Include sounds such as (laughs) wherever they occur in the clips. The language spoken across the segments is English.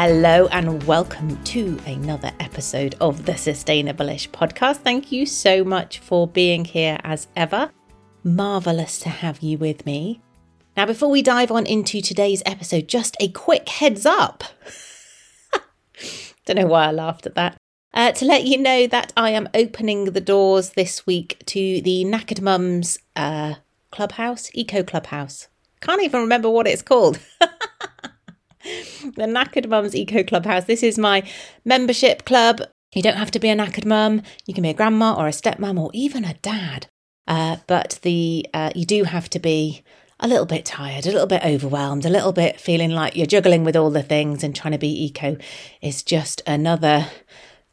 Hello and welcome to another episode of the Sustainable-ish podcast. Thank you so much for being here as ever. Marvelous to have you with me. Now, before we dive on into today's episode, just a quick heads up. (laughs) Don't know why I laughed at that. Uh, to let you know that I am opening the doors this week to the Knackered Mums uh, Clubhouse, Eco Clubhouse. Can't even remember what it's called. (laughs) the Knackered Mums Eco Clubhouse. This is my membership club. You don't have to be a knackered mum. You can be a grandma or a stepmom or even a dad. Uh, but the uh, you do have to be a little bit tired, a little bit overwhelmed, a little bit feeling like you're juggling with all the things and trying to be eco is just another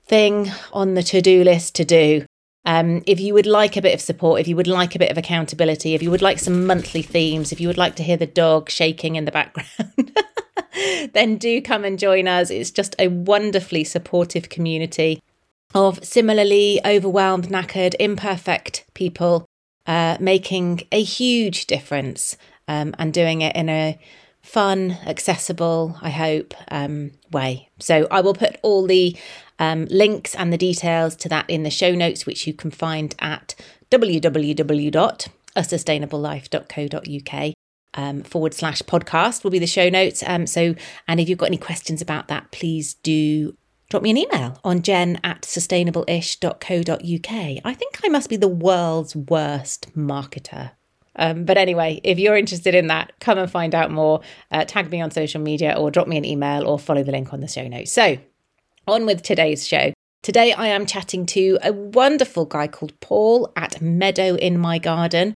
thing on the to-do list to do. Um, if you would like a bit of support, if you would like a bit of accountability, if you would like some monthly themes, if you would like to hear the dog shaking in the background, (laughs) then do come and join us. It's just a wonderfully supportive community of similarly overwhelmed, knackered, imperfect people uh, making a huge difference um, and doing it in a fun, accessible, I hope, um, way. So I will put all the um, links and the details to that in the show notes, which you can find at www.asustainablelife.co.uk um, forward slash podcast will be the show notes. Um, so, and if you've got any questions about that, please do drop me an email on jen at sustainable-ish.co.uk. I think I must be the world's worst marketer. Um, but anyway, if you're interested in that, come and find out more. Uh, tag me on social media or drop me an email or follow the link on the show notes. So, on with today's show. Today, I am chatting to a wonderful guy called Paul at Meadow in My Garden,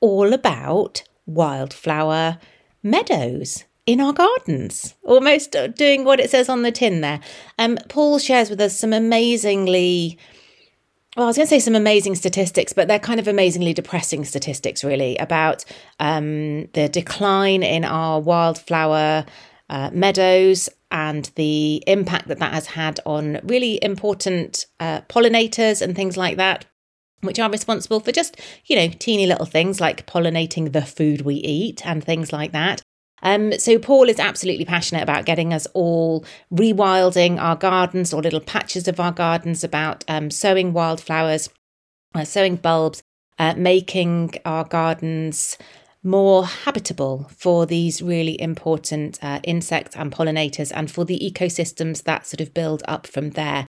all about wildflower meadows in our gardens, almost doing what it says on the tin there. Um, Paul shares with us some amazingly, well, I was going to say some amazing statistics, but they're kind of amazingly depressing statistics, really, about um, the decline in our wildflower uh, meadows and the impact that that has had on really important uh, pollinators and things like that which are responsible for just, you know, teeny little things like pollinating the food we eat and things like that. Um, so Paul is absolutely passionate about getting us all rewilding our gardens or little patches of our gardens, about um, sowing wildflowers, uh, sowing bulbs, uh, making our gardens more habitable for these really important uh, insects and pollinators and for the ecosystems that sort of build up from there.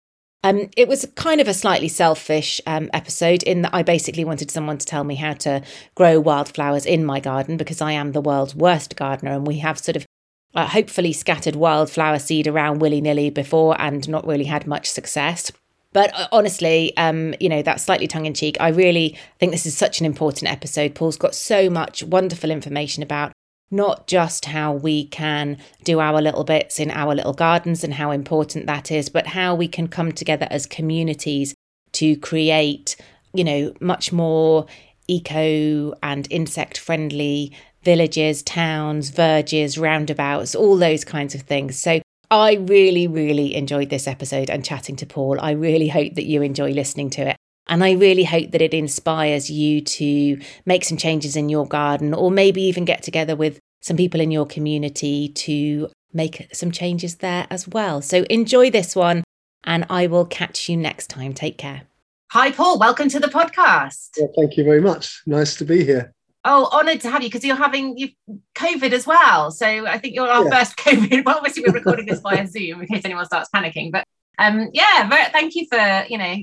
Um, it was kind of a slightly selfish um, episode in that I basically wanted someone to tell me how to grow wildflowers in my garden because I am the world's worst gardener and we have sort of uh, hopefully scattered wildflower seed around willy nilly before and not really had much success. But uh, honestly, um, you know, that's slightly tongue in cheek. I really think this is such an important episode. Paul's got so much wonderful information about not just how we can do our little bits in our little gardens and how important that is, but how we can come together as communities to create, you know, much more eco and insect friendly villages, towns, verges, roundabouts, all those kinds of things. So I really, really enjoyed this episode and chatting to Paul. I really hope that you enjoy listening to it. And I really hope that it inspires you to make some changes in your garden or maybe even get together with some people in your community to make some changes there as well. So enjoy this one and I will catch you next time. Take care. Hi, Paul. Welcome to the podcast. Well, thank you very much. Nice to be here. Oh, honoured to have you because you're having you COVID as well. So I think you're our yeah. first (laughs) COVID. Well, obviously we're recording this via Zoom in case anyone starts panicking. But um, yeah, very, thank you for you know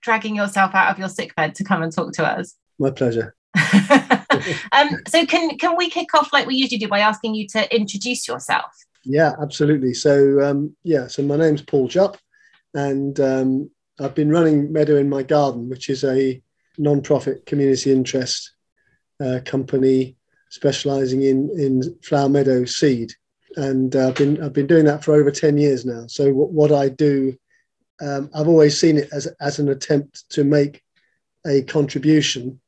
dragging yourself out of your sick bed to come and talk to us. (laughs) My pleasure. um, so can can we kick off like we usually do by asking you to introduce yourself? Yeah, absolutely. So um, yeah, so my name's Paul Jupp, and um, I've been running Meadow in My Garden, which is a non-profit community interest uh, company specialising in in flower meadow seed, and uh, I've been I've been doing that for over ten years now. So what, what I do, um, I've always seen it as as an attempt to make a contribution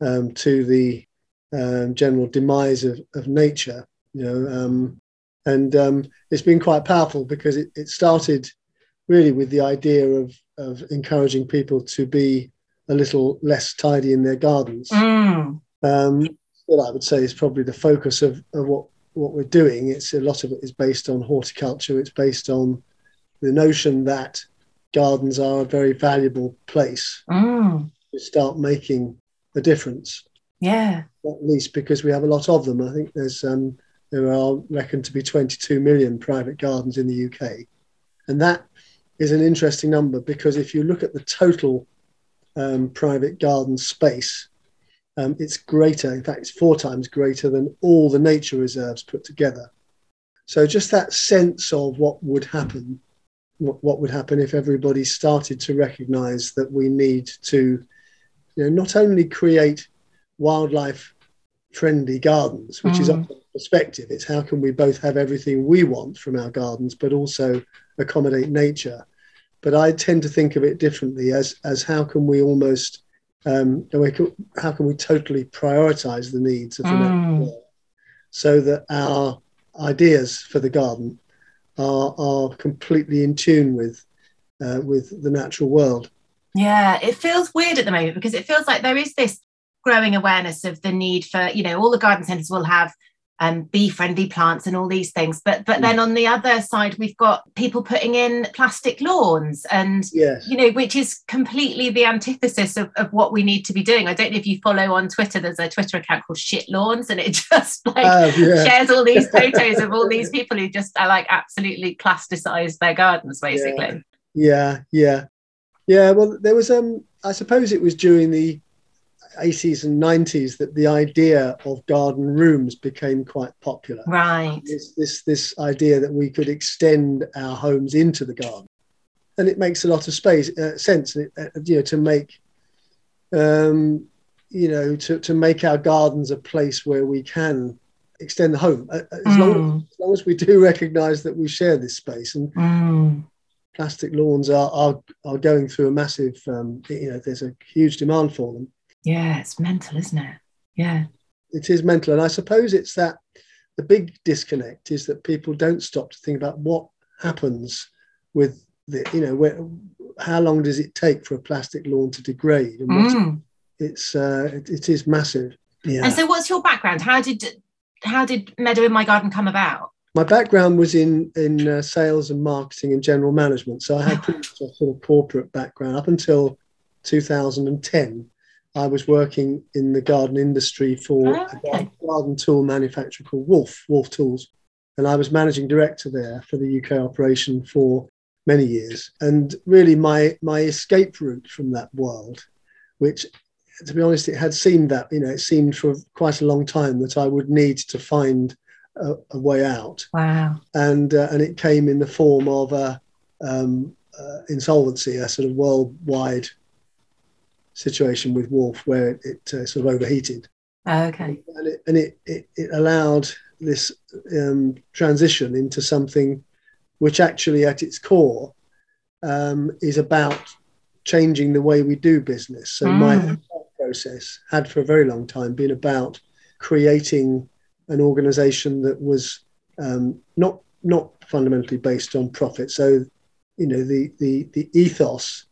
um, to the um, general demise of, of nature. You know, um, and um, it's been quite powerful because it, it started really with the idea of of encouraging people to be a little less tidy in their gardens. Mm. Um, what I would say is probably the focus of, of what, what we're doing. It's a lot of it is based on horticulture. It's based on the notion that gardens are a very valuable place mm. to start making a difference. Yeah. Not least because we have a lot of them. I think there's um, there are reckoned to be 22 million private gardens in the UK, and that is an interesting number because if you look at the total um, private garden space, um, it's greater. In fact, it's four times greater than all the nature reserves put together. So just that sense of what would happen, what, what would happen if everybody started to recognise that we need to, you know, not only create wildlife friendly gardens, which mm. is a perspective. It's how can we both have everything we want from our gardens, but also accommodate nature but I tend to think of it differently as as how can we almost um, how can we totally prioritize the needs of the mm. world so that our ideas for the garden are are completely in tune with uh, with the natural world. Yeah, it feels weird at the moment because it feels like there is this growing awareness of the need for you know all the garden centres will have um, bee friendly plants and all these things. But but then mm. on the other side, we've got people putting in plastic lawns and yes. you know, which is completely the antithesis of, of what we need to be doing. I don't know if you follow on Twitter, there's a Twitter account called Shit Lawns, and it (laughs) just like uh, yeah. shares all these (laughs) photos of all these people who just are like absolutely plasticized their gardens, basically. Yeah, yeah. Yeah. yeah well there was um I suppose it was during the 80s and 90s that the idea of garden rooms became quite popular. Right. This, this, this idea that we could extend our homes into the garden. And it makes a lot of space uh, sense, uh, you know, to make, um, you know, to, to make our gardens a place where we can extend the home, uh, uh, as, mm. long as, as, long as, we do recognise that we share this space. And mm. plastic lawns are, are are going through a massive, um, you know, there's a huge demand for them. Yeah, it's mental, isn't it? Yeah. It is mental. And I suppose it's that the big disconnect is that people don't stop to think about what happens with the, you know, where, how long does it take for a plastic lawn to degrade? And mm. it's, uh, it, it is massive. Yeah. And so what's your background? How did, how did Meadow in My Garden come about? My background was in in uh, sales and marketing and general management, so I had (sighs) pretty a sort of corporate background up until 2010. I was working in the garden industry for oh, okay. a garden tool manufacturer called Wolf, Wolf Tools. And I was managing director there for the UK operation for many years. And really, my, my escape route from that world, which to be honest, it had seemed that, you know, it seemed for quite a long time that I would need to find a, a way out. Wow. And, uh, and it came in the form of a um, uh, insolvency, a sort of worldwide situation with Wolf where it, uh, sort of overheated. Oh, okay. And it, and it, it, it allowed this um, transition into something which actually at its core um, is about changing the way we do business. So mm. my process had for a very long time been about creating an organization that was um, not not fundamentally based on profit. So, you know, the the the ethos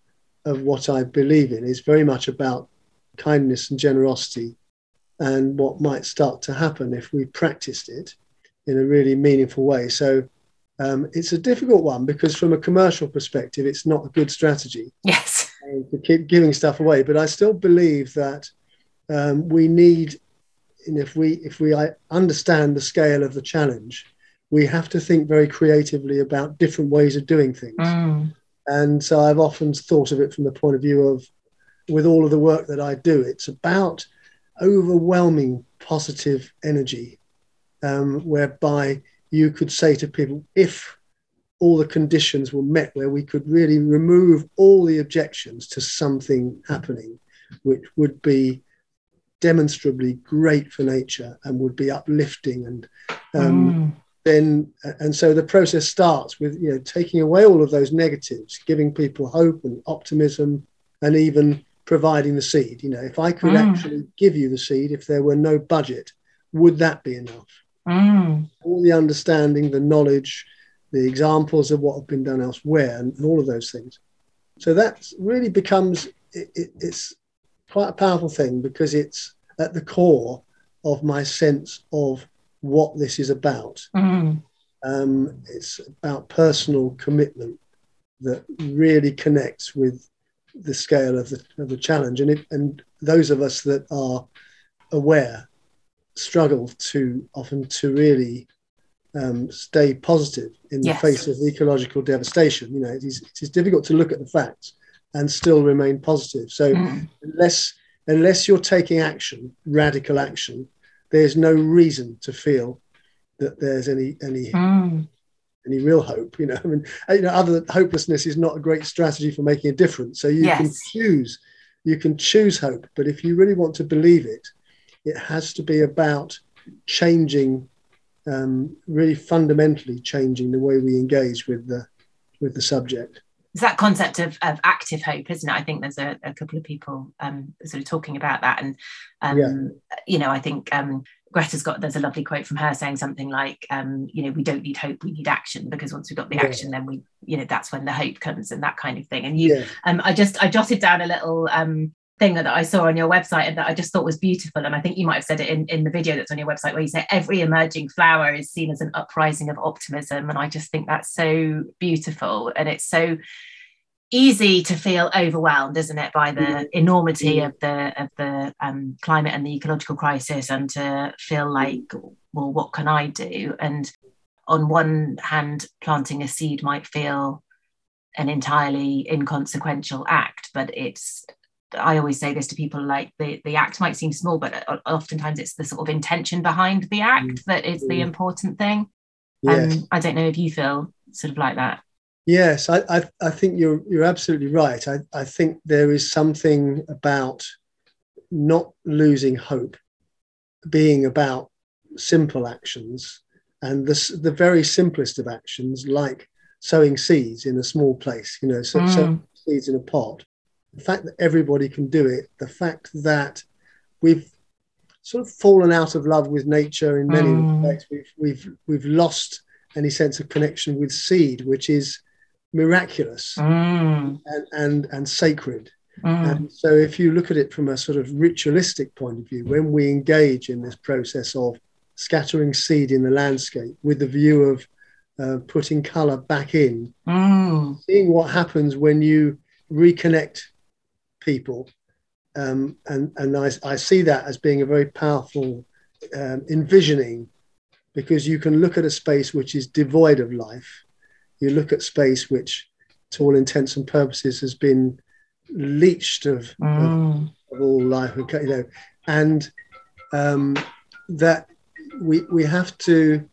of what I believe in is very much about kindness and generosity and what might start to happen if we practiced it in a really meaningful way. So um, it's a difficult one because from a commercial perspective, it's not a good strategy. Yes. to keep giving stuff away. But I still believe that um, we need if we if we understand the scale of the challenge, we have to think very creatively about different ways of doing things. Mm. And so I've often thought of it from the point of view of, with all of the work that I do, it's about overwhelming positive energy, um, whereby you could say to people, if all the conditions were met, where we could really remove all the objections to something happening, which would be demonstrably great for nature and would be uplifting and um, mm. Then and so the process starts with you know taking away all of those negatives giving people hope and optimism and even providing the seed you know if i could mm. actually give you the seed if there were no budget would that be enough mm. all the understanding the knowledge the examples of what have been done elsewhere and, and all of those things so that really becomes it, it, it's quite a powerful thing because it's at the core of my sense of what this is about. Mm. Um, it's about personal commitment that really connects with the scale of the, of the challenge. And, it, and those of us that are aware struggle to often to really um, stay positive in the yes. face of ecological devastation. You know, it is, it is difficult to look at the facts and still remain positive. So mm. unless unless you're taking action, radical action, there's no reason to feel that there's any any mm. any real hope. You know, I mean, uh, you know, other than hopelessness is not a great strategy for making a difference. So you yes. can choose, you can choose hope, but if you really want to believe it, it has to be about changing, um, really fundamentally changing the way we engage with the with the subject it's that concept of, of active hope, isn't it? I think there's a, a couple of people um, sort of talking about that, and um, yeah. you know, I think um, Greta's got there's a lovely quote from her saying something like, um, you know, we don't need hope, we need action, because once we've got the yeah. action, then we, you know, that's when the hope comes and that kind of thing. And you, yeah. um, I just I jotted down a little um thing that I saw on your website and that I just thought was beautiful. And I think you might have said it in, in the video that's on your website where you say every emerging flower is seen as an uprising of optimism. And I just think that's so beautiful. And it's so easy to feel overwhelmed, isn't it, by the enormity of the of the um, climate and the ecological crisis and to feel like, well, what can I do? And on one hand, planting a seed might feel an entirely inconsequential act, but it's I always say this to people like the, the act might seem small, but oftentimes it's the sort of intention behind the act mm. that is the mm. important thing. Yes. Um, I don't know if you feel sort of like that. Yes, I, I, I, think you're you're absolutely right. I, I think there is something about not losing hope, being about simple actions, and the the very simplest of actions, like sowing seeds in a small place. You know, so, mm. sowing seeds in a pot the fact that everybody can do it, the fact that we've sort of fallen out of love with nature in many mm. respects. We've we've we've lost any sense of connection with seed, which is miraculous mm. and, and and sacred. Mm. And so, if you look at it from a sort of ritualistic point of view, when we engage in this process of scattering seed in the landscape with the view of uh, putting color back in, mm. seeing what happens when you reconnect people. Um, and and I, I, see that as being a very powerful um, envisioning because you can look at a space which is devoid of life. You look at space which, to all intents and purposes, has been leached of, mm. of, of all life, you know, and um, that we we have to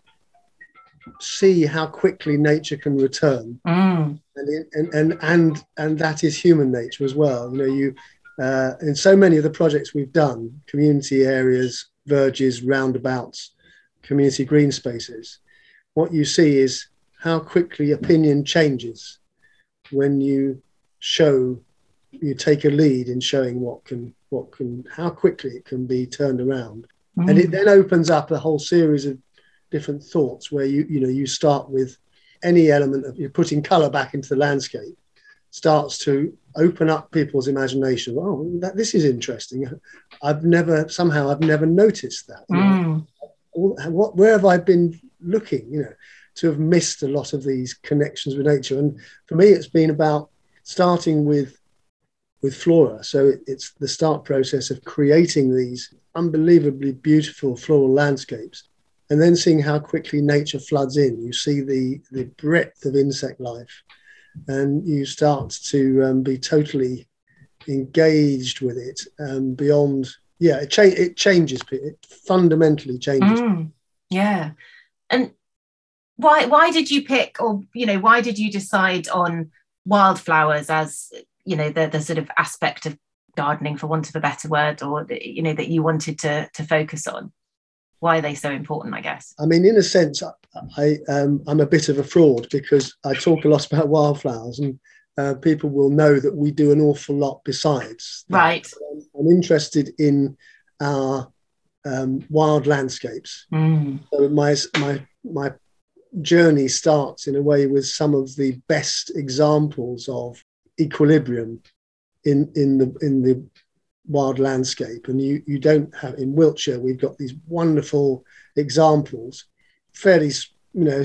see how quickly nature can return. Mm and, and and and and that is human nature as well. You know, you uh, in so many of the projects we've done, community areas, verges, roundabouts, community green spaces, what you see is how quickly opinion changes when you show, you take a lead in showing what can, what can, how quickly it can be turned around, mm. and it then opens up a whole series of different thoughts where you, you know, you start with any element of you're putting color back into the landscape starts to open up people's imagination. Oh, that, this is interesting. I've never somehow I've never noticed that. Mm. What where have I been looking? You know, to have missed a lot of these connections with nature. And for me, it's been about starting with with flora. So it, it's the start process of creating these unbelievably beautiful floral landscapes, and then seeing how quickly nature floods in. You see the the breadth of insect life, and you start to um, be totally engaged with it um, beyond. Yeah, it, cha- it changes. It fundamentally changes. Mm, yeah, and why why did you pick, or you know, why did you decide on wildflowers as you know the the sort of aspect of gardening, for want of a better word, or you know that you wanted to to focus on? Why are they so important? I guess. I mean, in a sense, I um, I'm a bit of a fraud because I talk a lot about wildflowers, and uh, people will know that we do an awful lot besides. That. Right. I'm interested in our um, wild landscapes. Mm. So my my my journey starts in a way with some of the best examples of equilibrium in in the in the wild landscape and you you don't have in wiltshire we've got these wonderful examples fairly you know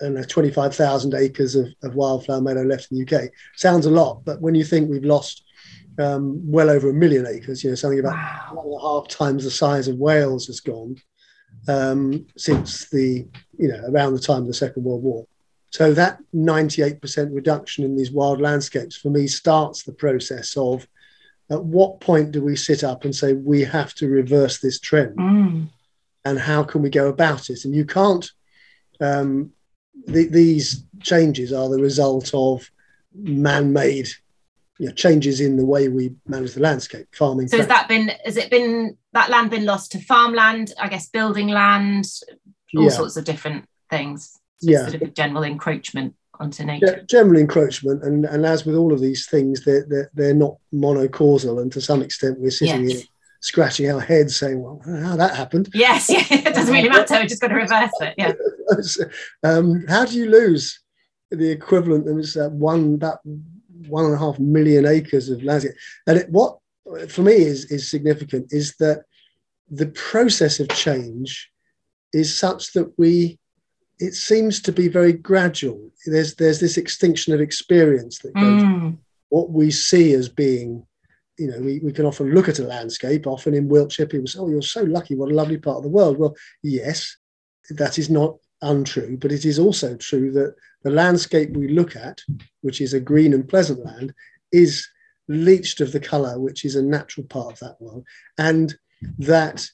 don't know, 25,000 acres of, of wildflower meadow left in the UK. Sounds a lot, but when you think we've lost um, well over a million acres, you know, something about wow. one and a half times the size of Wales has gone um, since the, you know, around the time of the Second World War. So that 98% reduction in these wild landscapes for me starts the process of at what point do we sit up and say we have to reverse this trend mm. and how can we go about it? And you can't um, the, these changes are the result of man-made you know, changes in the way we manage the landscape farming so has that been has it been that land been lost to farmland i guess building land all yeah. sorts of different things so yeah sort of general encroachment onto nature. general encroachment and and as with all of these things they're, they're, they're not monocausal and to some extent we're sitting yes. here scratching our heads saying well how that happened. Yes. Yeah (laughs) it doesn't really matter. We're just going to reverse it. Yeah. (laughs) Um, how do you lose the equivalent of uh, one that one and a half million acres of landscape? And it, what for me is is significant is that the process of change is such that we it seems to be very gradual. There's there's this extinction of experience that goes. Mm. What we see as being, you know, we, we can often look at a landscape. Often in Wiltshire, people say, "Oh, you're so lucky! What a lovely part of the world." Well, yes, that is not untrue, but it is also true that the landscape we look at, which is a green and pleasant land, is leached of the colour, which is a natural part of that world, and that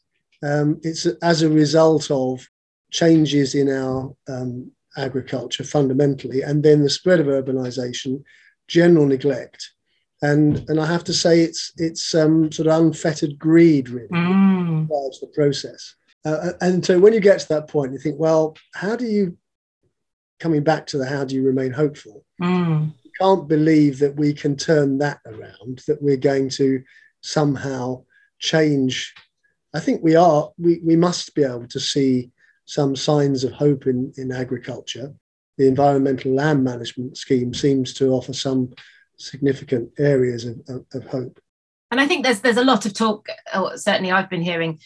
um, it's as a result of changes in our um, agriculture fundamentally, and then the spread of urbanisation, general neglect, and and I have to say it's it's um, sort of unfettered greed really mm. drives the process. Uh, and so when you get to that point, you think, well, how do you, coming back to the how do you remain hopeful? Mm. You can't believe that we can turn that around, that we're going to somehow change. I think we are, we, we must be able to see some signs of hope in, in agriculture. The environmental land management scheme seems to offer some significant areas of, of, of hope. And I think there's there's a lot of talk. certainly, I've been hearing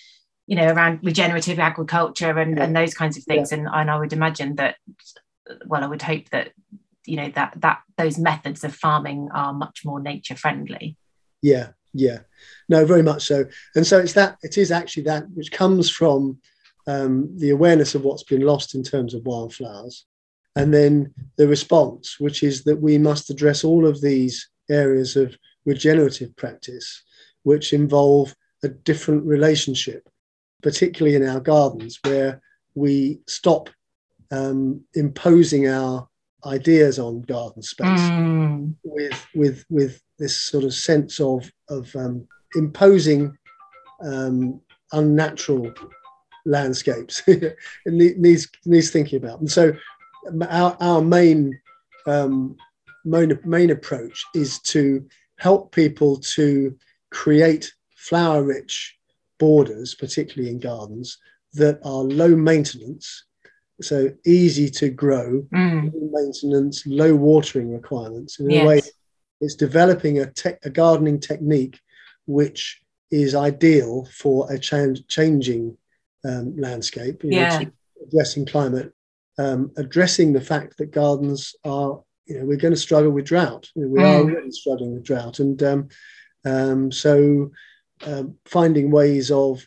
you know around regenerative agriculture and, yeah. and those kinds of things yeah. and, and i would imagine that well i would hope that you know that that those methods of farming are much more nature friendly yeah yeah no very much so and so it's that it is actually that which comes from um, the awareness of what's been lost in terms of wildflowers and then the response which is that we must address all of these areas of regenerative practice which involve a different relationship particularly in our gardens, where we stop um, imposing our ideas on garden space mm. with with with this sort of sense of of um, imposing um, unnatural landscapes. (laughs) it needs needs thinking about. And so our our main um, main main approach is to help people to create flower rich borders, particularly in gardens, that are low maintenance, so easy to grow, mm. low maintenance, low watering requirements. In yes. a way, it's developing a, te- a gardening technique which is ideal for a change, changing um, landscape, yeah. know, addressing climate, um, addressing the fact that gardens are, you know, we're going to struggle with drought. You know, we mm. are really struggling with drought. And um, um so um, finding ways of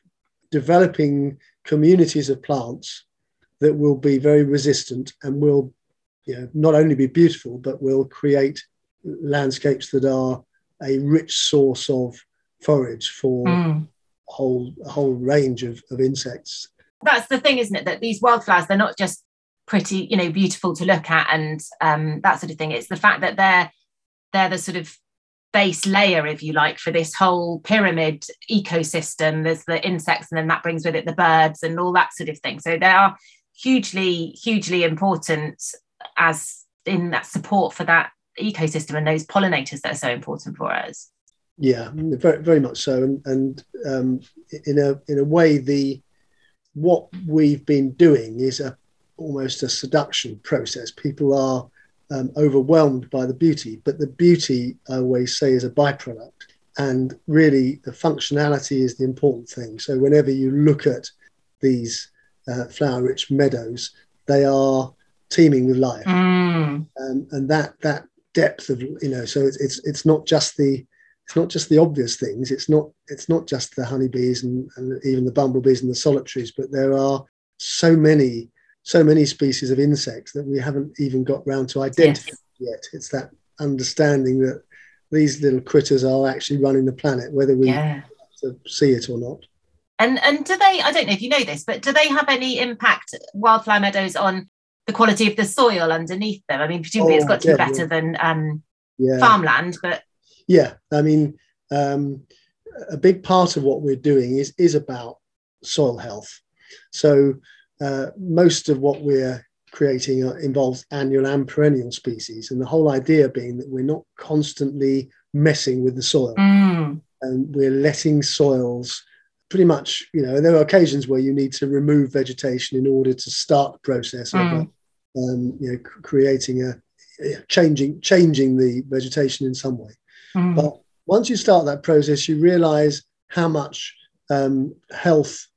developing communities of plants that will be very resistant and will you know, not only be beautiful, but will create landscapes that are a rich source of forage for mm. Whole whole range of, of insects. That's the thing, isn't it? That these wildflowers, they're not just pretty, you know, beautiful to look at and um, that sort of thing. It's the fact that they're they're the sort of base layer, if you like, for this whole pyramid ecosystem. There's the insects, and then that brings with it the birds and all that sort of thing. So they are hugely, hugely important as in that support for that ecosystem and those pollinators that are so important for us. Yeah, very, very much so. And, and um, in a in a way, the what we've been doing is a almost a seduction process. People are um, overwhelmed by the beauty, but the beauty, I always say, is a byproduct. And really, the functionality is the important thing. So, whenever you look at these uh, flower rich meadows, they are teeming with life. Mm. Um, and that, that depth of, you know, so it's, it's, it's not just the, it's not just the obvious things. It's not it's not just the honeybees and, and, even the bumblebees and the solitaries, but there are so many so many species of insects that we haven't even got round to identifying yes. yet. It's that understanding that these little critters are actually running the planet, whether we yeah. see it or not. And and do they? I don't know if you know this, but do they have any impact wildflower meadows on the quality of the soil underneath them? I mean, presumably oh, it's got to yeah, be better yeah. than um, farmland, but yeah, I mean, um, a big part of what we're doing is is about soil health. So uh, most of what we're creating involves annual and perennial species, and the whole idea being that we're not constantly messing with the soil, mm. and we're letting soils pretty much, you know, there are occasions where you need to remove vegetation in order to start the process mm. of, um, you know, creating a changing changing the vegetation in some way. Mm. But once you start that process, you realize how much um, health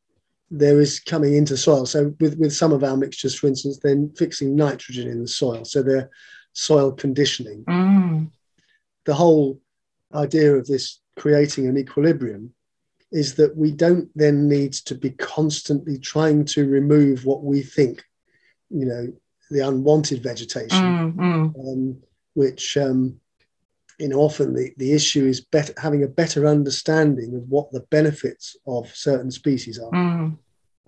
there is coming into soil. So with, with some of our mixtures, for instance, then fixing nitrogen in the soil. So they're soil conditioning. Mm. The whole idea of this creating an equilibrium is that we don't then need to be constantly trying to remove what we think, you know, the unwanted vegetation, mm, mm. Um, which um, you know often the, the issue is better having a better understanding of what the benefits of certain species are. Mm.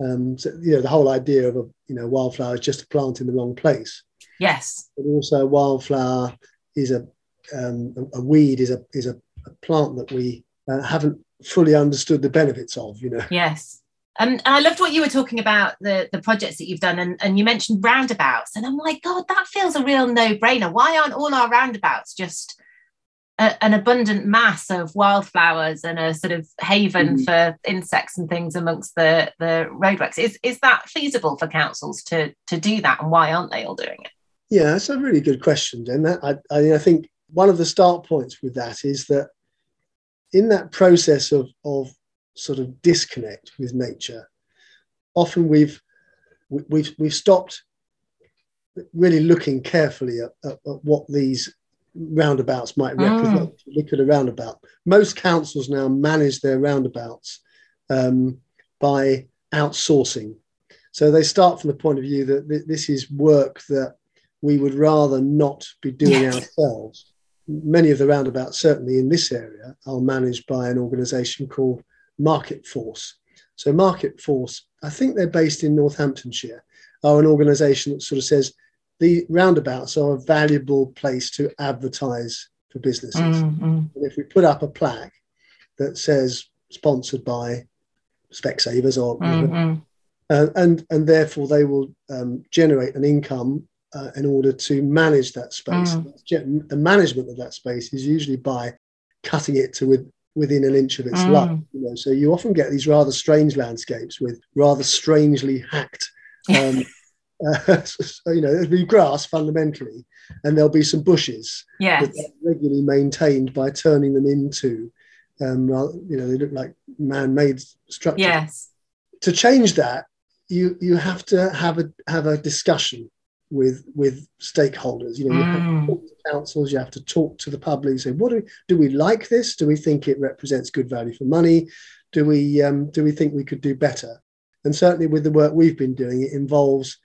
um, so you know the whole idea of a you know wildflower is just a plant in the wrong place. Yes. But also wildflower is a um, a, a, weed is a is a, a plant that we uh, haven't fully understood the benefits of you know. Yes. Um, and I loved what you were talking about the the projects that you've done, and, and you mentioned roundabouts, and I'm like, God, that feels a real no brainer. Why aren't all our roundabouts just a, an abundant mass of wildflowers and a sort of haven mm. for insects and things amongst the the roadworks. Is is that feasible for councils to to do that, and why aren't they all doing it? Yeah, that's a really good question, and I, I, I think one of the start points with that is that in that process of of sort of disconnect with nature, often we've we've we've stopped really looking carefully at, at, at what these roundabouts might represent. Mm. Look at a roundabout. Most councils now manage their roundabouts um, by outsourcing. So they start from the point of view that th- this is work that we would rather not be doing yes. ourselves. Many of the roundabouts, certainly in this area, are managed by an organisation called Market Force. So Market Force, I think they're based in Northamptonshire, are an organisation that sort of says the roundabouts are a valuable place to advertise for businesses. Mm-hmm. And if we put up a plaque that says sponsored by Specsavers or mm-hmm. uh, and and therefore they will um, generate an income uh, in order to manage that space. Mm. The management of that space is usually by cutting it to with, within an inch of its mm. life. You know, so you often get these rather strange landscapes with rather strangely hacked um, (laughs) uh, (laughs) so, you know, there'll be grass fundamentally, and there'll be some bushes yes. regularly maintained by turning them into, um, you know, they look like man-made structures. Yes. To change that, you you have to have a have a discussion with with stakeholders. You know, you have to Mm. talk to councils, you have to talk to the public. and Say, what do we, do we like this? Do we think it represents good value for money? Do we um, do we think we could do better? And certainly with the work we've been doing, it involves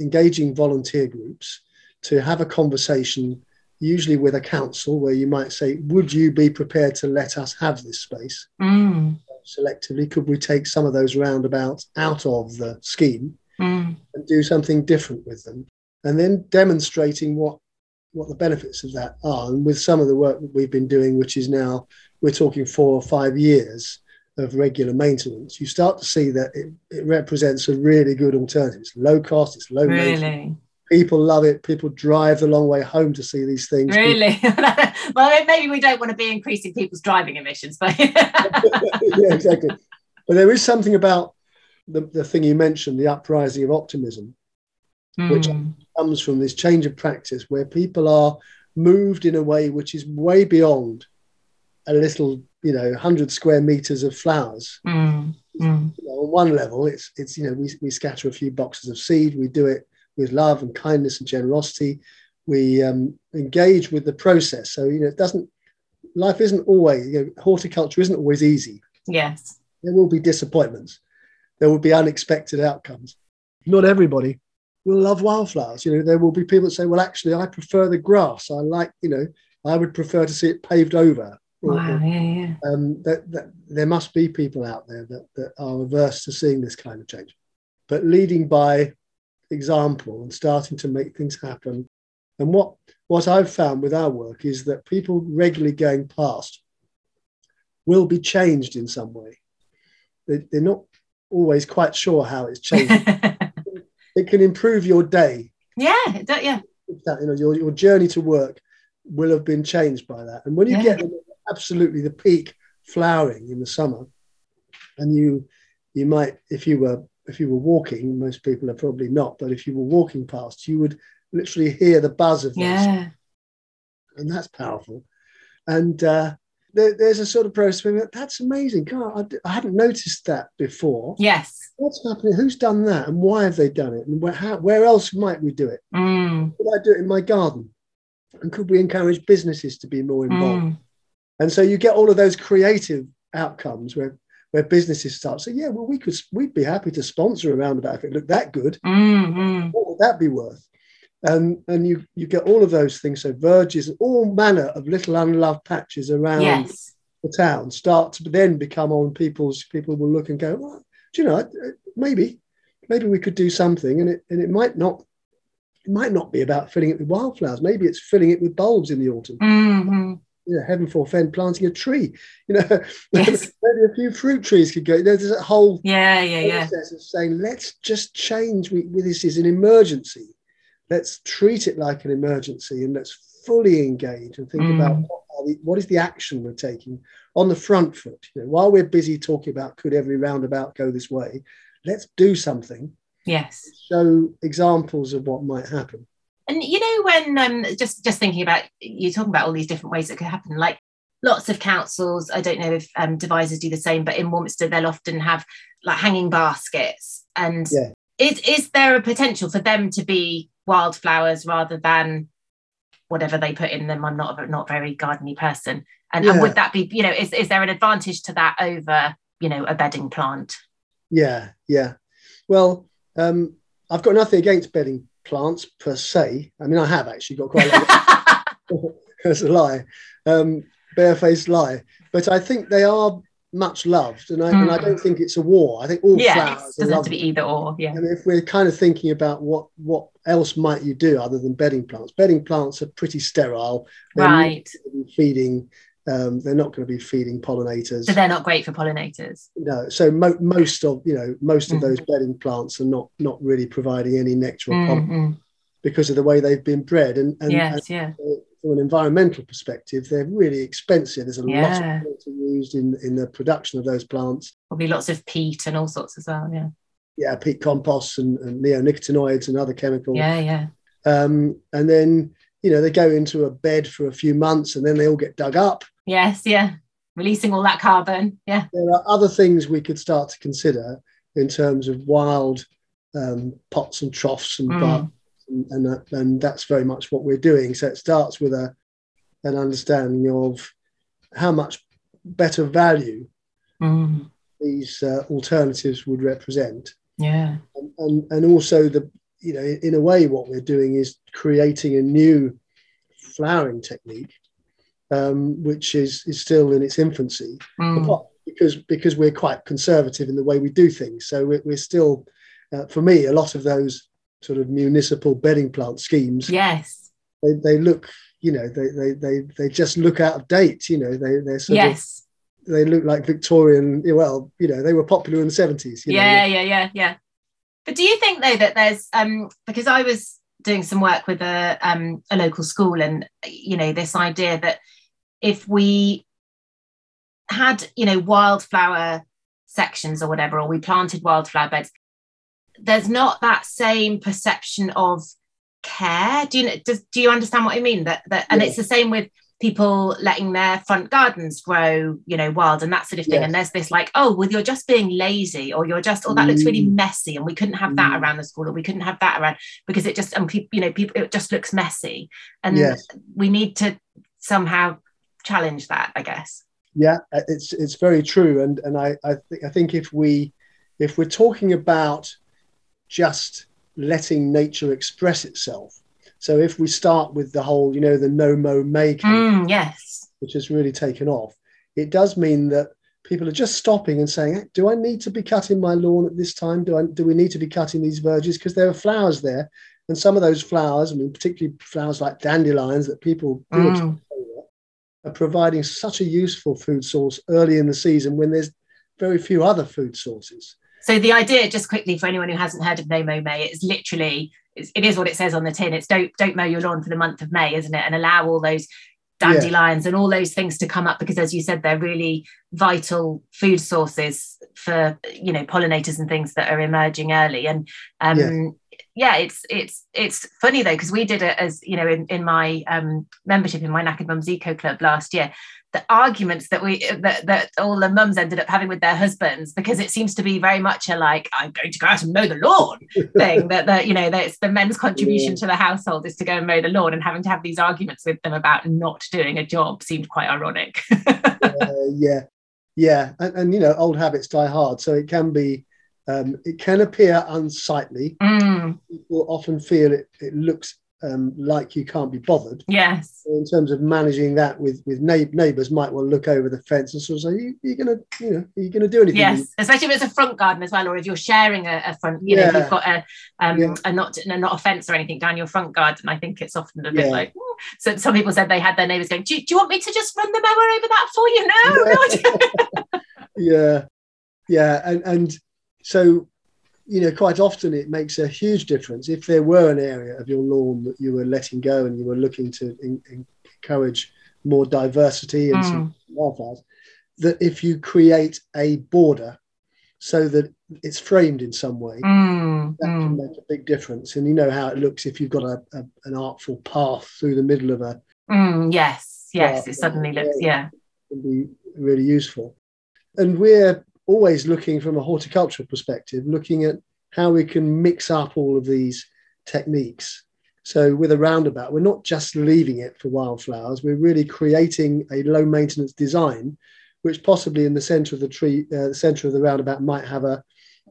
engaging volunteer groups to have a conversation, usually with a council, where you might say, "Would you be prepared to let us have this space Mm. selectively? Could we take some of those roundabouts out of the scheme?" Mm. and do something different with them and then demonstrating what what the benefits of that are and with some of the work that we've been doing which is now we're talking four or five years of regular maintenance you start to see that it, it represents a really good alternative. It's low cost it's low maintenance. Really, people love it. People drive the long way home to see these things. Really. (laughs) well, maybe we don't want to be increasing people's driving emissions, but (laughs) yeah exactly. But there is something about the, the thing you mentioned the uprising of optimism Which- Mm. comes from this change of practice where people are moved in a way which is way beyond a little, you know, 100 square meters of flowers. Mm. Mm. You know, on one level, it's, it's you know, we, we scatter a few boxes of seed, we do it with love and kindness and generosity. We um, engage with the process. So, you know, it doesn't, life isn't always, you know, horticulture isn't always easy. Yes. There will be disappointments. There will be unexpected outcomes. Not everybody will love wildflowers. You know, there will be people that say, "Well, actually, I prefer the grass. I like, you know, I would prefer to see it paved over." Wow. Yeah. Yeah. um, that, that there must be people out there that, that are averse to seeing this kind of change, but leading by example and starting to make things happen. And what what I've found with our work is that people regularly going past will be changed in some way. They, they're not always quite sure how it's changed. (laughs) it can improve your day. yeah. Yeah. That you know your, your journey to work will have been changed by that. And when you Yeah. get absolutely the peak flowering in the summer, and you you might if you were if you were walking, most people are probably not, but if you were walking past, you would literally hear the buzz of Yeah. and that's powerful. And uh, there, there's a sort of process where that's amazing. God, I, I hadn't noticed that before. Yes. What's happening? Who's done that, and why have they done it? And where, how, where else might we do it? Mm. Could I do it in my garden? And could we encourage businesses to be more involved? Mm. And so you get all of those creative outcomes where where businesses start to say, yeah, well, we could we'd be happy to sponsor a roundabout if it looked that good. Mm. Mm. What would that be worth? And and you you get all of those things. So verges, all manner of little unloved patches around Yes. the town start to then become on people's people will look and go, well, do you know, maybe maybe we could do something, and it and it might not. It might not be about filling it with wildflowers. Maybe it's filling it with bulbs in the autumn. Mm. You know, heaven forfend planting a tree. You know, (laughs) Yes. maybe a few fruit trees could go. There's a whole Yeah. Yeah. Yeah. process of saying, let's just change. We, this is an emergency. Let's treat it like an emergency and let's fully engage and think Mm. about what, are the, what is the action we're taking on the front foot. You know, while we're busy talking about could every roundabout go this way, let's do something. Yes. Show examples of what might happen. And you know when um just just thinking about you talking about all these different ways that could happen, like lots of councils. I don't know if um, Devizes do the same, but in Warminster they'll often have like hanging baskets. And Yeah. is is there a potential for them to be wildflowers rather than whatever they put in them? I'm not a not very gardeny person, and, and would that be you know is is there an advantage to that over you know a bedding plant? Yeah, yeah. Well, um, I've got nothing against bedding plants per se. I mean, I have actually got quite a lot. (laughs) That's a lie, um, barefaced lie. But I think they are much loved, and I, and I Mm. don't think it's a war. I think all yeah, flowers are doesn't have to be either or. Yeah. And if we're kind of thinking about what what else might you do other than bedding plants, bedding plants are pretty sterile. They're Right. feeding. Um, they're not going to be feeding pollinators. So they're not great for pollinators. No, so mo- most of you know most of Mhm. those bedding plants are not not really providing any nectar or pollen Mm, mm. because of the way they've been bred. And, and, yes, yeah. and from an environmental perspective, they're really expensive. There's a lot of water used in in the production of those plants. Probably lots of peat and all sorts as well. Yeah. Yeah, peat composts and, and neonicotinoids and other chemicals. Yeah, yeah. Um, and then you know they go into a bed for a few months and then they all get dug up. Yes, yeah. Releasing all that carbon. Yeah. there are other things we could start to consider in terms of wild um, pots and troughs and Mm. and, and, that, and that's very much what we're doing. So it starts with a an understanding of how much better value Mm. these uh, alternatives would represent, Yeah. and, and and also the you know in a way what we're doing is creating a new flowering technique, um, which is is still in its infancy. Mm. Because because we're quite conservative in the way we do things. So we're, we're still, uh, for me, a lot of those sort of municipal bedding plant schemes, Yes. they, they look, you know, they, they they they just look out of date. You know, they they're sort of Yes. they look like Victorian. Well, you know, they were popular in the seventies. Yeah, yeah, yeah, yeah. But do you think though that there's um because I was doing some work with a um a local school and you know this idea that if we had you know wildflower sections or whatever or we planted wildflower beds there's not that same perception of care do you does, do you understand what i mean that that and Yeah. it's the same with people letting their front gardens grow you know wild and that sort of thing Yes. and there's this like oh well you're just being lazy or you're just oh that looks really Mm. messy and we couldn't have that Mm. around the school or we couldn't have that around because it just you know people it just looks messy and Yes. we need to somehow challenge that i guess. Yeah uh, it's it's very true. And and i i think i think if we if we're talking about just letting nature express itself so if we start with the whole you know the no mow may campaign, Mm, yes. which has really taken off it does mean that people are just stopping and saying "Hey, do i need to be cutting my lawn at this time? Do i do we need to be cutting these verges? Because there are flowers there. And some of those flowers i mean particularly flowers like dandelions that people Mm. Are providing such a useful food source early in the season when there's very few other food sources. So the idea, just quickly for anyone who hasn't heard of No Mow May, is literally it's, it is what it says on the tin. It's don't don't mow your lawn for the month of May, isn't it? And allow all those dandelions and all those things to come up because, as you said, they're really vital food sources for you know pollinators and things that are emerging early. And um, Yeah. Yeah, it's it's it's funny though because we did it as you know in in my um, membership in my Knackered Mums Eco Club last year. The arguments that we that, that all the mums ended up having with their husbands because it seems to be very much a like I'm going to go out and mow the lawn (laughs) thing that that you know that it's the men's contribution Yeah. to the household is to go and mow the lawn and having to have these arguments with them about not doing a job seemed quite ironic. (laughs) uh, yeah, yeah, and, and you know, old habits die hard, so it can be, um, it can appear unsightly. Mm, People often feel it, it looks um, like you can't be bothered. yes. In terms of managing that with with neigh- neighbours, might well look over the fence and sort of say, you, "You're gonna, you know, are you gonna do anything?" Yes, especially if it's a front garden as well, or if you're sharing a, a front, you know, Yeah. you've got a um Yeah. a not a, not a fence or anything down your front garden. I think it's often a bit Yeah. like. "Ooh." So some people said they had their neighbours going, "Do, you- do you want me to just run the mower over that for you?" No, no. (laughs) Yeah yeah and and so you know quite often it makes a huge difference if there were an area of your lawn that you were letting go and you were looking to en- encourage more diversity and some wildflowers that if you create a border so that it's framed in some way Mm, that can mm. make a big difference and you know how it looks if you've got a, a an artful path through the middle of a Mm, yes, yes, it suddenly looks, yeah. can be really useful. And we're always looking from a horticultural perspective, looking at how we can mix up all of these techniques. So with a roundabout, we're not just leaving it for wildflowers, we're really creating a low maintenance design, which possibly in the center of the tree, uh, the center of the roundabout might have a,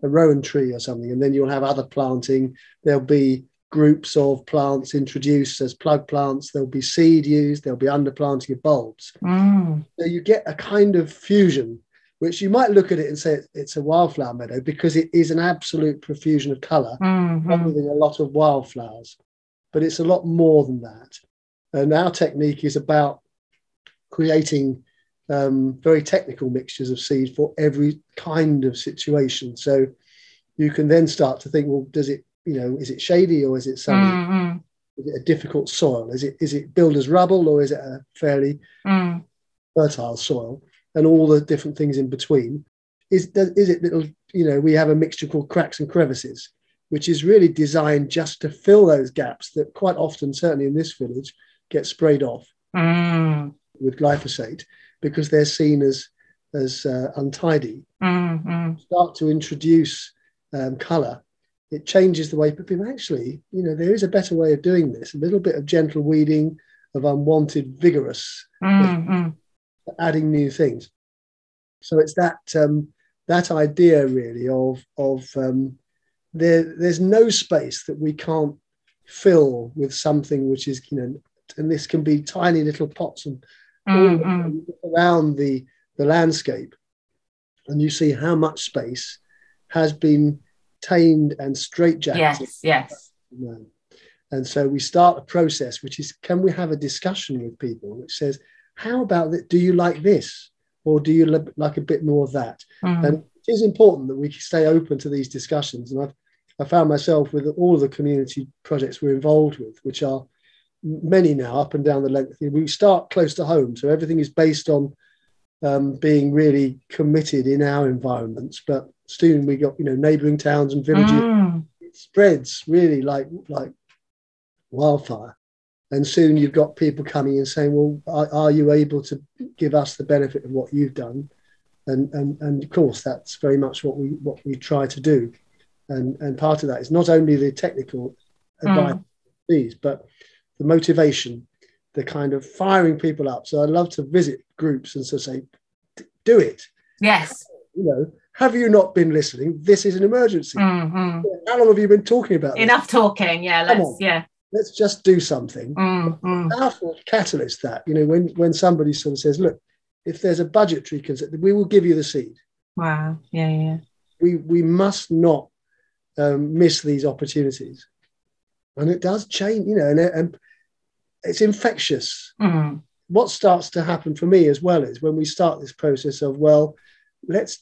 a rowan tree or something, and then you'll have other planting. There'll be groups of plants introduced as plug plants. There'll be seed used. There'll be underplanting of bulbs. Mm, So you get a kind of fusion, which you might look at it and say it's- a wildflower meadow because it is an absolute profusion of colour, mhm. than a lot of wildflowers. But it's a lot more than that. And our technique is about creating um, very technical mixtures of seed for every kind of situation. So you can then start to think, well, does it, you know, is it shady or is it sunny? Mm, mm, Is it a difficult soil? Is it is it builder's rubble or is it a fairly mm. fertile soil? And all the different things in between. Is is it little? You know, we have a mixture called cracks and crevices, which is really designed just to fill those gaps that quite often, certainly in this village, get sprayed off Mm, with glyphosate because they're seen as as uh, untidy. mm, mm. Start to introduce um, colour it changes the way people actually, you know, there is a better way of doing this. A little bit of gentle weeding, of unwanted, vigorous, Mm-hmm. Adding new things. So it's that um, that idea really of of um, there. There's no space that we can't fill with something which is you know, and this can be tiny little pots and Mm-hmm. around the the landscape, and you see how much space has been tamed and straitjacketed. Yes, yes. And so we start a process, which is can we have a discussion with people which says, how about that? Do you like this? Or do you li- like a bit more of that? Mm. And it is important that we stay open to these discussions. And I've I found myself with all of the community projects we're involved with, which are many now up and down the length. We start close to home, so everything is based on um, being really committed in our environments. But soon we got you know neighbouring towns and villages Mm. it spreads really like like wildfire and soon you've got people coming and saying well are, are you able to give us the benefit of what you've done and, and and of course that's very much what we what we try to do and and part of that is not only the technical advice Mm. these but the motivation the kind of firing people up so i love to visit groups and so say do it Yes. you know have you not been listening this is an emergency Mhm. how long have you been talking about this? Enough talking. Yeah. Let's. Yeah. Let's just do something. Mm, mm. Powerful catalyst that you know when when somebody sort of says, look, if there's a budgetary concern, we will give you the seed. Wow. Yeah. Yeah. We we must not um, miss these opportunities, and it does change. You know, and, and it's infectious. Mm. What starts to happen for me as well is when we start this process of well, let's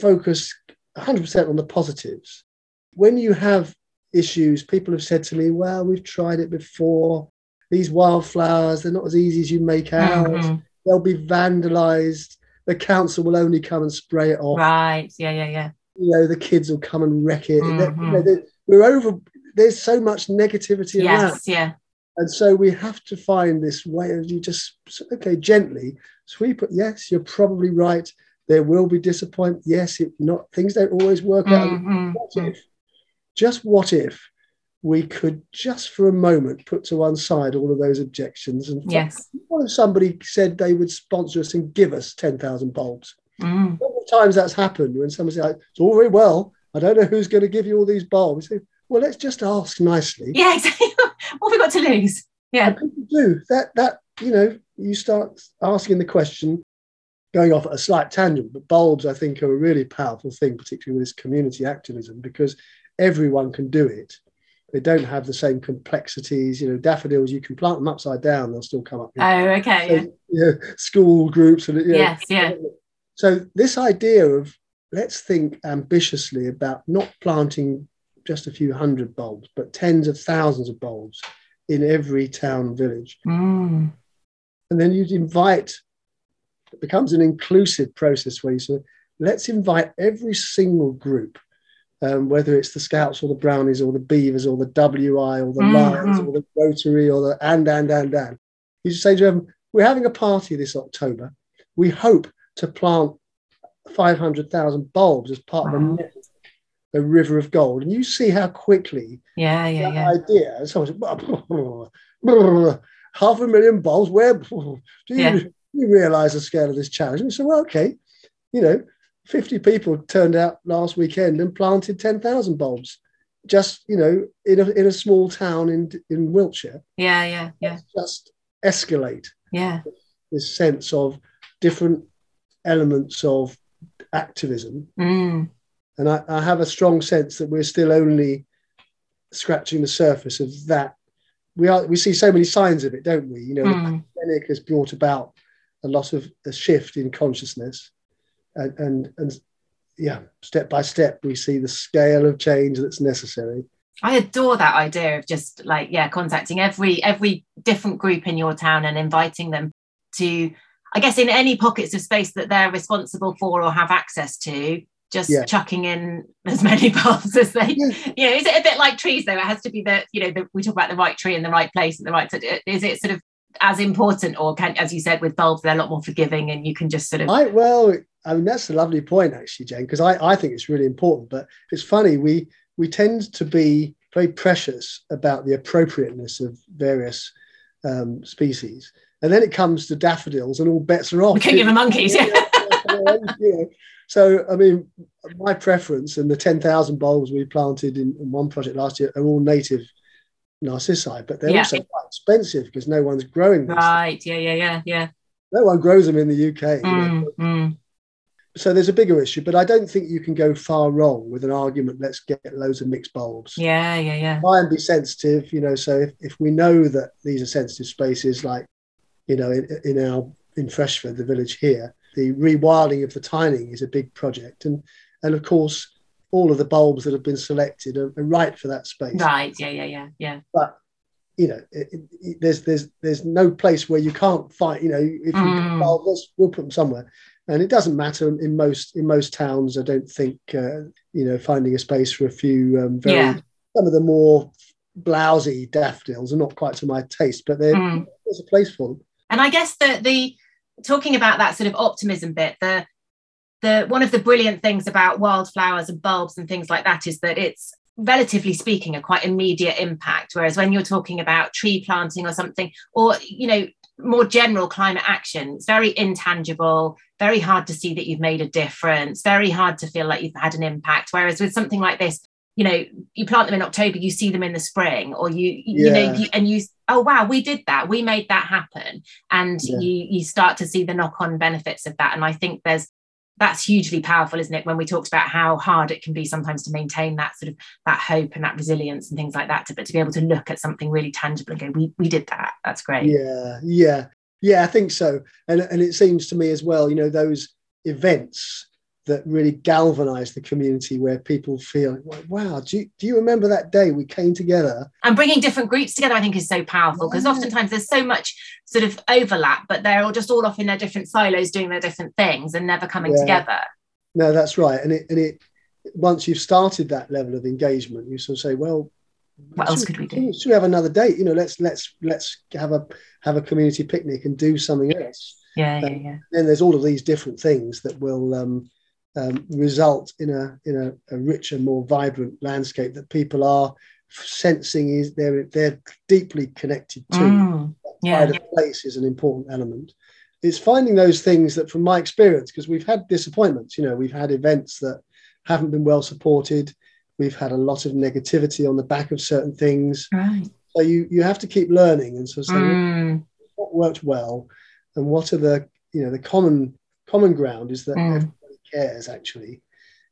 focus 100% on the positives. When you have issues, people have said to me, well, we've tried it before. These wildflowers, they're not as easy as you make out. Mhm. They'll be vandalized. The council will only come and spray it off. Right. Yeah. Yeah. Yeah. You know, the kids will come and wreck it. They're- you know, Mhm. they- we're over, there's so much negativity around. Yeah. And so we have to find this way of you just, okay, gently sweep it. Yes, you're probably right. There will be disappointment. Yes, it not things don't always work out. Just what if we could just for a moment put to one side all of those objections and Yes. what if somebody said they would sponsor us and give us 10,000 bulbs? Mm. Times that's happened when someone says, it's all very well. I don't know who's going to give you all these bulbs. You say, well, let's just ask nicely. Yeah. Exactly. (laughs) what have we got to lose? Yeah. And people do that. That you know, you start asking the question, going off at a slight tangent. But bulbs, I think, are a really powerful thing, particularly with this community activism, because everyone can do it. They don't have the same complexities. You know, daffodils, you can plant them upside down; they'll still come up. Oh. Okay. Yeah. You know, school groups and you know, Yes. Yeah. so this idea of let's think ambitiously about not planting just a few hundred bulbs, but tens of thousands of bulbs in every town village. Mm. And then you'd invite, it becomes an inclusive process where you say, let's invite every single group, um, whether it's the Scouts or the Brownies or the Beavers or the WI or the Mhm. Lions or the Rotary or the and, and, and, and. You just say to them, we're having a party this October. We hope to plant 500,000 bulbs as part of a, Wow. a river of gold. And you see how quickly Yeah. Yeah. Yeah. idea. And someone said, half a million bulbs. Where (laughs) do you, Yeah. you realize the scale of this challenge? And so, well, okay, you know, 50 people turned out last weekend and planted 10,000 bulbs just, you know, in a, in a small town in, in Wiltshire. Yeah. Yeah. Yeah. Just escalate Yeah. this sense of different elements of activism. Mm. And I, I have a strong sense that we're still only scratching the surface of that. We are we see so many signs of it, don't we? You know, the Mm. pandemic has brought about a lot of a shift in consciousness, and and and yeah, step by step we see the scale of change that's necessary. I adore that idea of just like yeah, contacting every every different group in your town and inviting them to, I guess, in any pockets of space that they're responsible for or have access to. Just Yeah. chucking in as many (laughs) bulbs as they, Yeah. you know, is it a bit like trees though? It has to be the, you know, the, we talk about the right tree in the right place at the right time. Is it sort of as important, or can, as you said, with bulbs, they're a lot more forgiving, and you can just sort of, I well, I mean that's a lovely point actually, Jane, because I, I think it's really important. But it's funny we we tend to be very precious about the appropriateness of various um, species. And then it comes to daffodils, and all bets are off. King of the monkeys, yeah. yeah. (laughs) So, I mean, my preference and the 10,000 bulbs we planted in, in, one project last year are all native narcissi, but they're yeah. also quite expensive because no one's growing them. Right. Yeah, yeah, yeah, yeah. No one grows them in the UK. Mm, mm. So there's a bigger issue, but I don't think you can go far wrong with an argument. Let's get loads of mixed bulbs. Yeah, yeah, yeah. Try and be sensitive, you know. So if, if we know that these are sensitive spaces, like you know, in, in our in Freshford, the village here, the rewilding of the Tyning is a big project, and and of course, all of the bulbs that have been selected are, are right for that space. Right. Yeah. Yeah. Yeah. Yeah. But you know, it, it, there's there's there's no place where you can't find. You know, if you mm. bulbs, we'll put them somewhere, and it doesn't matter in most in most towns. I don't think uh, you know finding a space for a few um, very yeah. some of the more blousy daffodils are not quite to my taste, but mm. there's a place for them. And I guess the the talking about that sort of optimism bit, the the one of the brilliant things about wildflowers and bulbs and things like that is that it's relatively speaking a quite immediate impact. Whereas when you're talking about tree planting or something or you know more general climate action it's very intangible very hard to see that you've made a difference very hard to feel like you've had an impact. Whereas with something like this you know you plant them in october you see them in the spring or you you know you, and you oh wow we did that. We made that happen. And yeah. you you start to see the knock on benefits of that. And i think there's that's hugely powerful isn't it? When we talked about how hard it can be sometimes to maintain that sort of that hope and that resilience and things like that but to be able to look at something really tangible and go we we did that. That's great. Yeah yeah. Yeah i think so. And and it seems to me as well you know those events that really galvanize the community where people feel like, wow do you, do you remember that day we came together? And bringing different groups together i think is so powerful because yeah. oftentimes there's so much sort of overlap but they're all just all off in their different silos doing their different things and never coming yeah. together. No that's right and it and it once you've started that level of engagement you sort of say well what else could we do? should we have another date? You know let's let's let's have a have a community picnic and do something else. Yeah, yeah, yeah. Then there's all of these different things that will um, um, result in a in a, a, richer, more vibrant landscape that people are sensing is they're they're deeply connected to. Mm, yeah. Of place is an important element. It's finding those things that, from my experience, because we've had disappointments. You know, we've had events that haven't been well supported. We've had a lot of negativity on the back of certain things. Right. So you you have to keep learning and so saying mm. what worked well, and what are the you know the common common ground is that mm cares actually,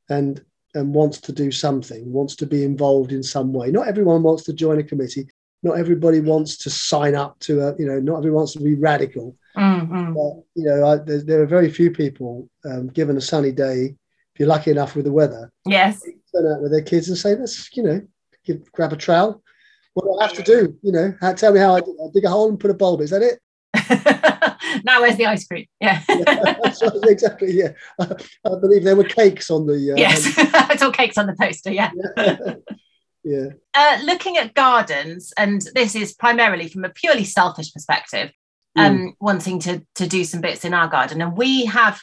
and and wants to do something, wants to be involved in some way. Not everyone wants to join a committee. Not everybody wants to sign up to a, you know, not everyone wants to be radical. Mm-hmm. But, you know, I, there, there, are very few people, um, given a sunny day, if you're lucky enough with the weather, yes, turn out with their kids and say, let's, you know, give, grab a trowel. What do I have to do? You know, how, tell me how I, I dig a hole and put a bulb. Is that it? (laughs) now where's the ice cream? Yeah. (laughs) yeah exactly. Yeah. I, I, believe there were cakes on the. Uh, yes, (laughs) it's all cakes on the poster. Yeah. yeah. yeah. Uh, looking at gardens, and this is primarily from a purely selfish perspective, um, mm. wanting to to do some bits in our garden, and we have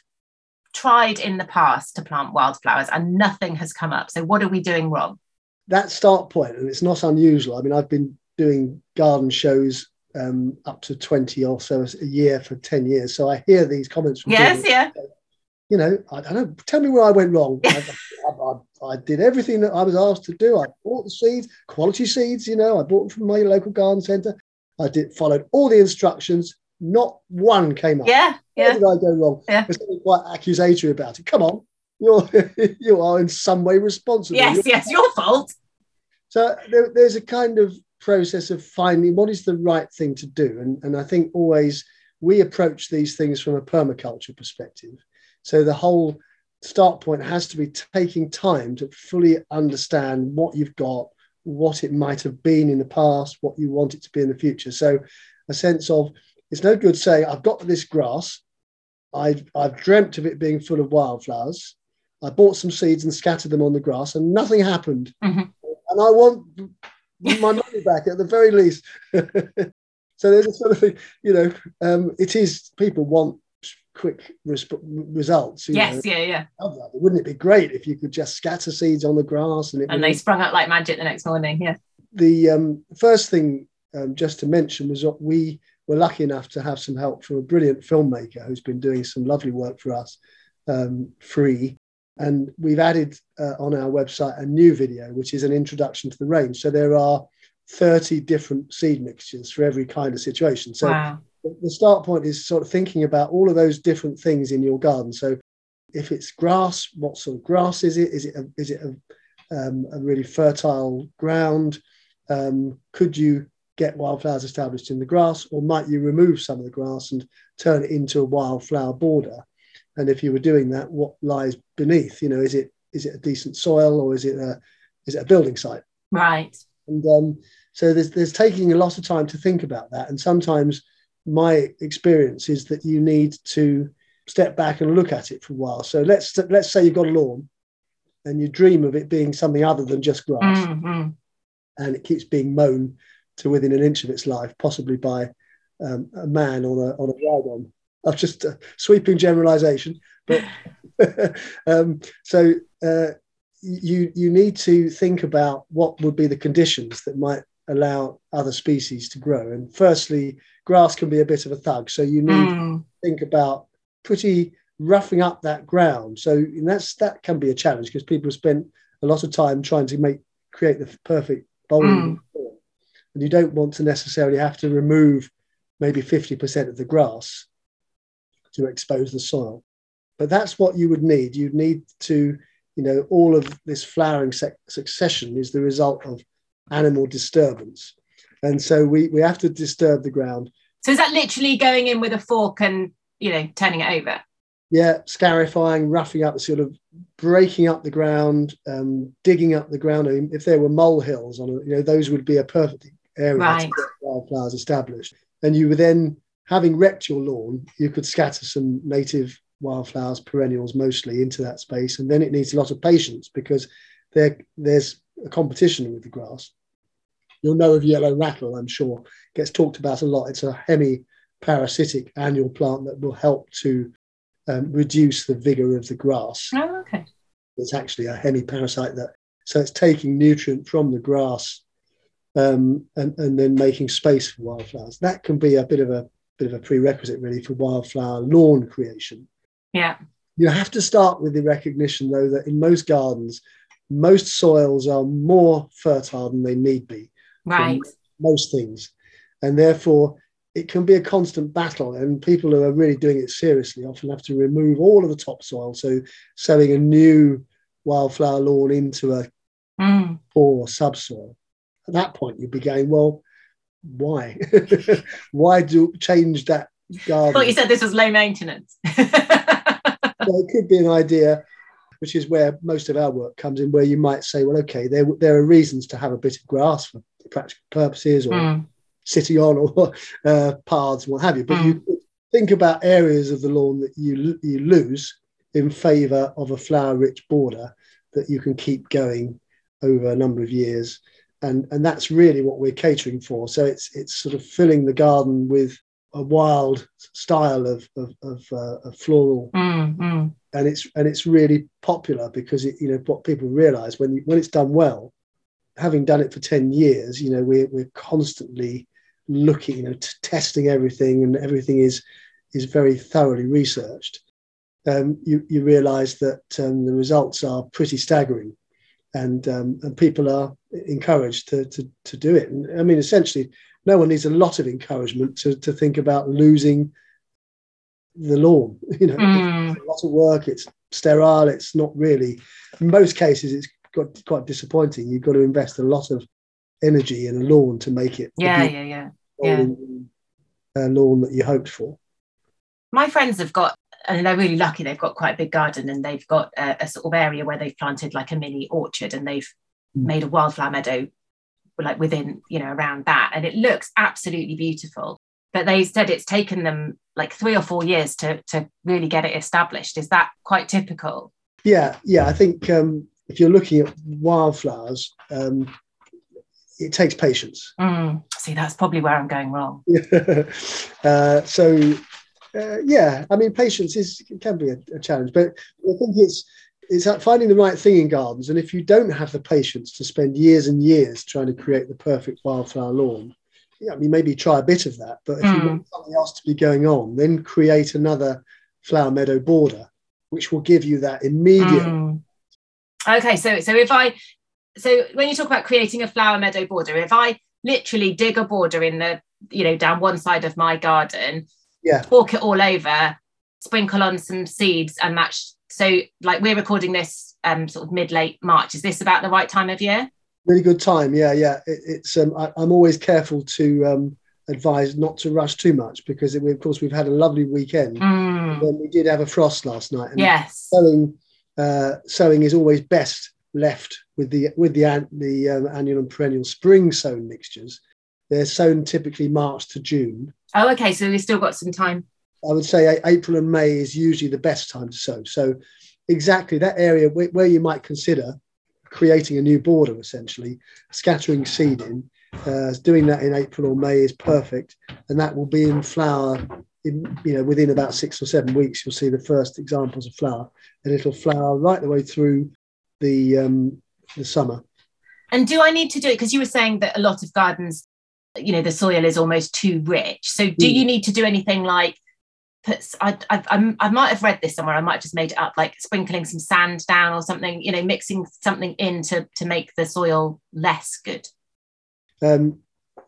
tried in the past to plant wildflowers, and nothing has come up. So what are we doing wrong? That start point, and it's not unusual. I mean, I've been doing garden shows um, up to 20 or so a year for 10 years. So I hear these comments from Yes, people. yeah. You know, I don't know. Tell me where I went wrong. I, I, I, did everything that I was asked to do. I bought the seeds, quality seeds. You know, I bought them from my local garden centre. I did followed all the instructions. Not one came up. Yeah, yeah. Where did I go wrong? Yeah. There's something quite accusatory about it. Come on, you're (laughs) you are in some way responsible. Yes, you're, yes, your fault. So there, there's a kind of process of finding what is the right thing to do. And, and I think always we approach these things from a permaculture perspective. So the whole start point has to be taking time to fully understand what you've got, what it might have been in the past, what you want it to be in the future. So a sense of it's no good saying, I've got this grass, I've, I've dreamt of it being full of wildflowers. I bought some seeds and scattered them on the grass, and nothing happened. Mm-hmm. And I want my money back at the very least. (laughs) so there's a sort of thing, you know, um, it is people want quick resp- results. Yes, know. yeah, yeah. Wouldn't it be great if you could just scatter seeds on the grass and it And they sprung up like magic the next morning. Yeah. the um, first thing um, just to mention was that we were lucky enough to have some help from a brilliant filmmaker who's been doing some lovely work for us um, free. And we've added uh, on our website a new video, which is an introduction to the range. So there are 30 different seed mixtures for every kind of situation. So wow. the start point is sort of thinking about all of those different things in your garden. So if it's grass, what sort of grass is it? Is it a, is it a, um, a really fertile ground? Um, could you get wildflowers established in the grass, or might you remove some of the grass and turn it into a wildflower border? And if you were doing that, what lies beneath? You know, is it is it a decent soil or is it a is it a building site? Right. And um, so there's there's taking a lot of time to think about that. And sometimes my experience is that you need to step back and look at it for a while. So let's let's say you've got a lawn and you dream of it being something other than just grass, Mm, mm. and it keeps being mown to within an inch of its life, possibly by um, a man on a on a wagon. I've just uh, sweeping generalisation, but (laughs) um, so uh, you you need to think about what would be the conditions that might allow other species to grow. And firstly, grass can be a bit of a thug, so you need Mm. to think about pretty roughing up that ground. So that's that can be a challenge because people have spent a lot of time trying to make create the perfect bowling, ball. and you don't want to necessarily have to remove maybe 50% of the grass to expose the soil. But that's what you would need. You'd need to, you know, all of this flowering sec- succession is the result of animal disturbance. And so we, we have to disturb the ground. So is that literally going in with a fork and you know turning it over? Yeah, scarifying, roughing up, sort of breaking up the ground, um, digging up the ground. I mean, if there were mole hills on it, you know, those would be a perfect area Right. to get wildflowers established. And you would then, having wrecked your lawn, you could scatter some native wildflowers, perennials mostly, into that space. And then it needs a lot of patience because there, there's a competition with the grass. You'll know of yellow rattle, I'm sure. Gets talked about a lot. It's a hemi-parasitic annual plant that will help to um, reduce the vigor of the grass. Oh, okay. It's actually a hemiparasite that, so it's taking nutrient from the grass um, and, and then making space for wildflowers. That can be a bit of a bit of a prerequisite really for wildflower lawn creation. Yeah. You have to start with the recognition though that in most gardens, most soils are more fertile than they need be Right. most things. And therefore, it can be a constant battle. And people who are really doing it seriously often have to remove all of the topsoil. So, sowing a new wildflower lawn into a Mm. poor subsoil. At that point, you'd be going, well, why? (laughs) why do you change that I garden? thought you said this was low maintenance. (laughs) so it could be an idea, which is where most of our work comes in, where you might say, well, okay, there, there are reasons to have a bit of grass for practical purposes or Mm. sitting on or (laughs) uh, paths, what have you. But you think about areas of the lawn that you you lose in favour of a flower-rich border that you can keep going over a number of years, and and that's really what we're catering for. So it's it's sort of filling the garden with a wild style of of, of, uh, of floral Mm, mm. and it's and it's really popular because it, you know what people realize when you, when it's done well having done it for 10 years you know we're, we're constantly looking you know t- testing everything and everything is is very thoroughly researched um, you you realize that um, the results are pretty staggering and um, and people are encouraged to, to to do it and i mean essentially no one needs a lot of encouragement to to think about losing the lawn (laughs) you know Mm. a lot of work. It's sterile. It's not really. In most cases, it's got quite disappointing. You've got to invest a lot of energy in a lawn to make it Yeah, yeah, yeah. yeah. uh, lawn that you hoped for. My friends have got, and they're really lucky. They've got quite a big garden, and they've got a, a sort of area where they've planted like a mini orchard, and they've Mm. made a wildflower meadow, like within, you know, around that, and it looks absolutely beautiful. But they said it's taken them like three or four years to to really get it established. Is that quite typical? Yeah, yeah. I think um, if you're looking at wildflowers, um, it takes patience. Mm. See, that's probably where I'm going wrong. (laughs) uh, so uh, yeah, I mean, patience is can be a, a, challenge, but I think it's it's finding the right thing in gardens. And if you don't have the patience to spend years and years trying to create the perfect wildflower lawn, yeah, I mean, maybe try a bit of that. But if mm. you want something else to be going on, then create another flower meadow border, which will give you that immediate. Mm. Okay, so so if I so when you talk about creating a flower meadow border, if I literally dig a border in the you know down one side of my garden, yeah, walk it all over, sprinkle on some seeds, and match. So like we're recording this um sort of mid late March. Is this about the right time of year? Really good time. Yeah, yeah. It, it's um I, am always careful to um advise not to rush too much because it, of course we've had a lovely weekend. Mm. Then we did have a frost last night. And yes. Sowing uh, sowing is always best left with the with the the um, annual and perennial spring sown mixtures. They're sown typically March to June. Oh, okay. So we've still got some time. I would say April and May is usually the best time to sow. So exactly that area where, where you might consider creating a new border, essentially scattering seed in, uh, doing that in April or May is perfect, and that will be in flower. In, you know, within about six or seven weeks, you'll see the first examples of flower, and it'll flower right the way through the um, the summer. And do I need to do it because you were saying that a lot of gardens, you know, the soil is almost too rich. So do mm. you need to do anything like put? I, I I might have read this somewhere. I might have just made it up, like sprinkling some sand down or something. You know, mixing something in to to make the soil less good. Um,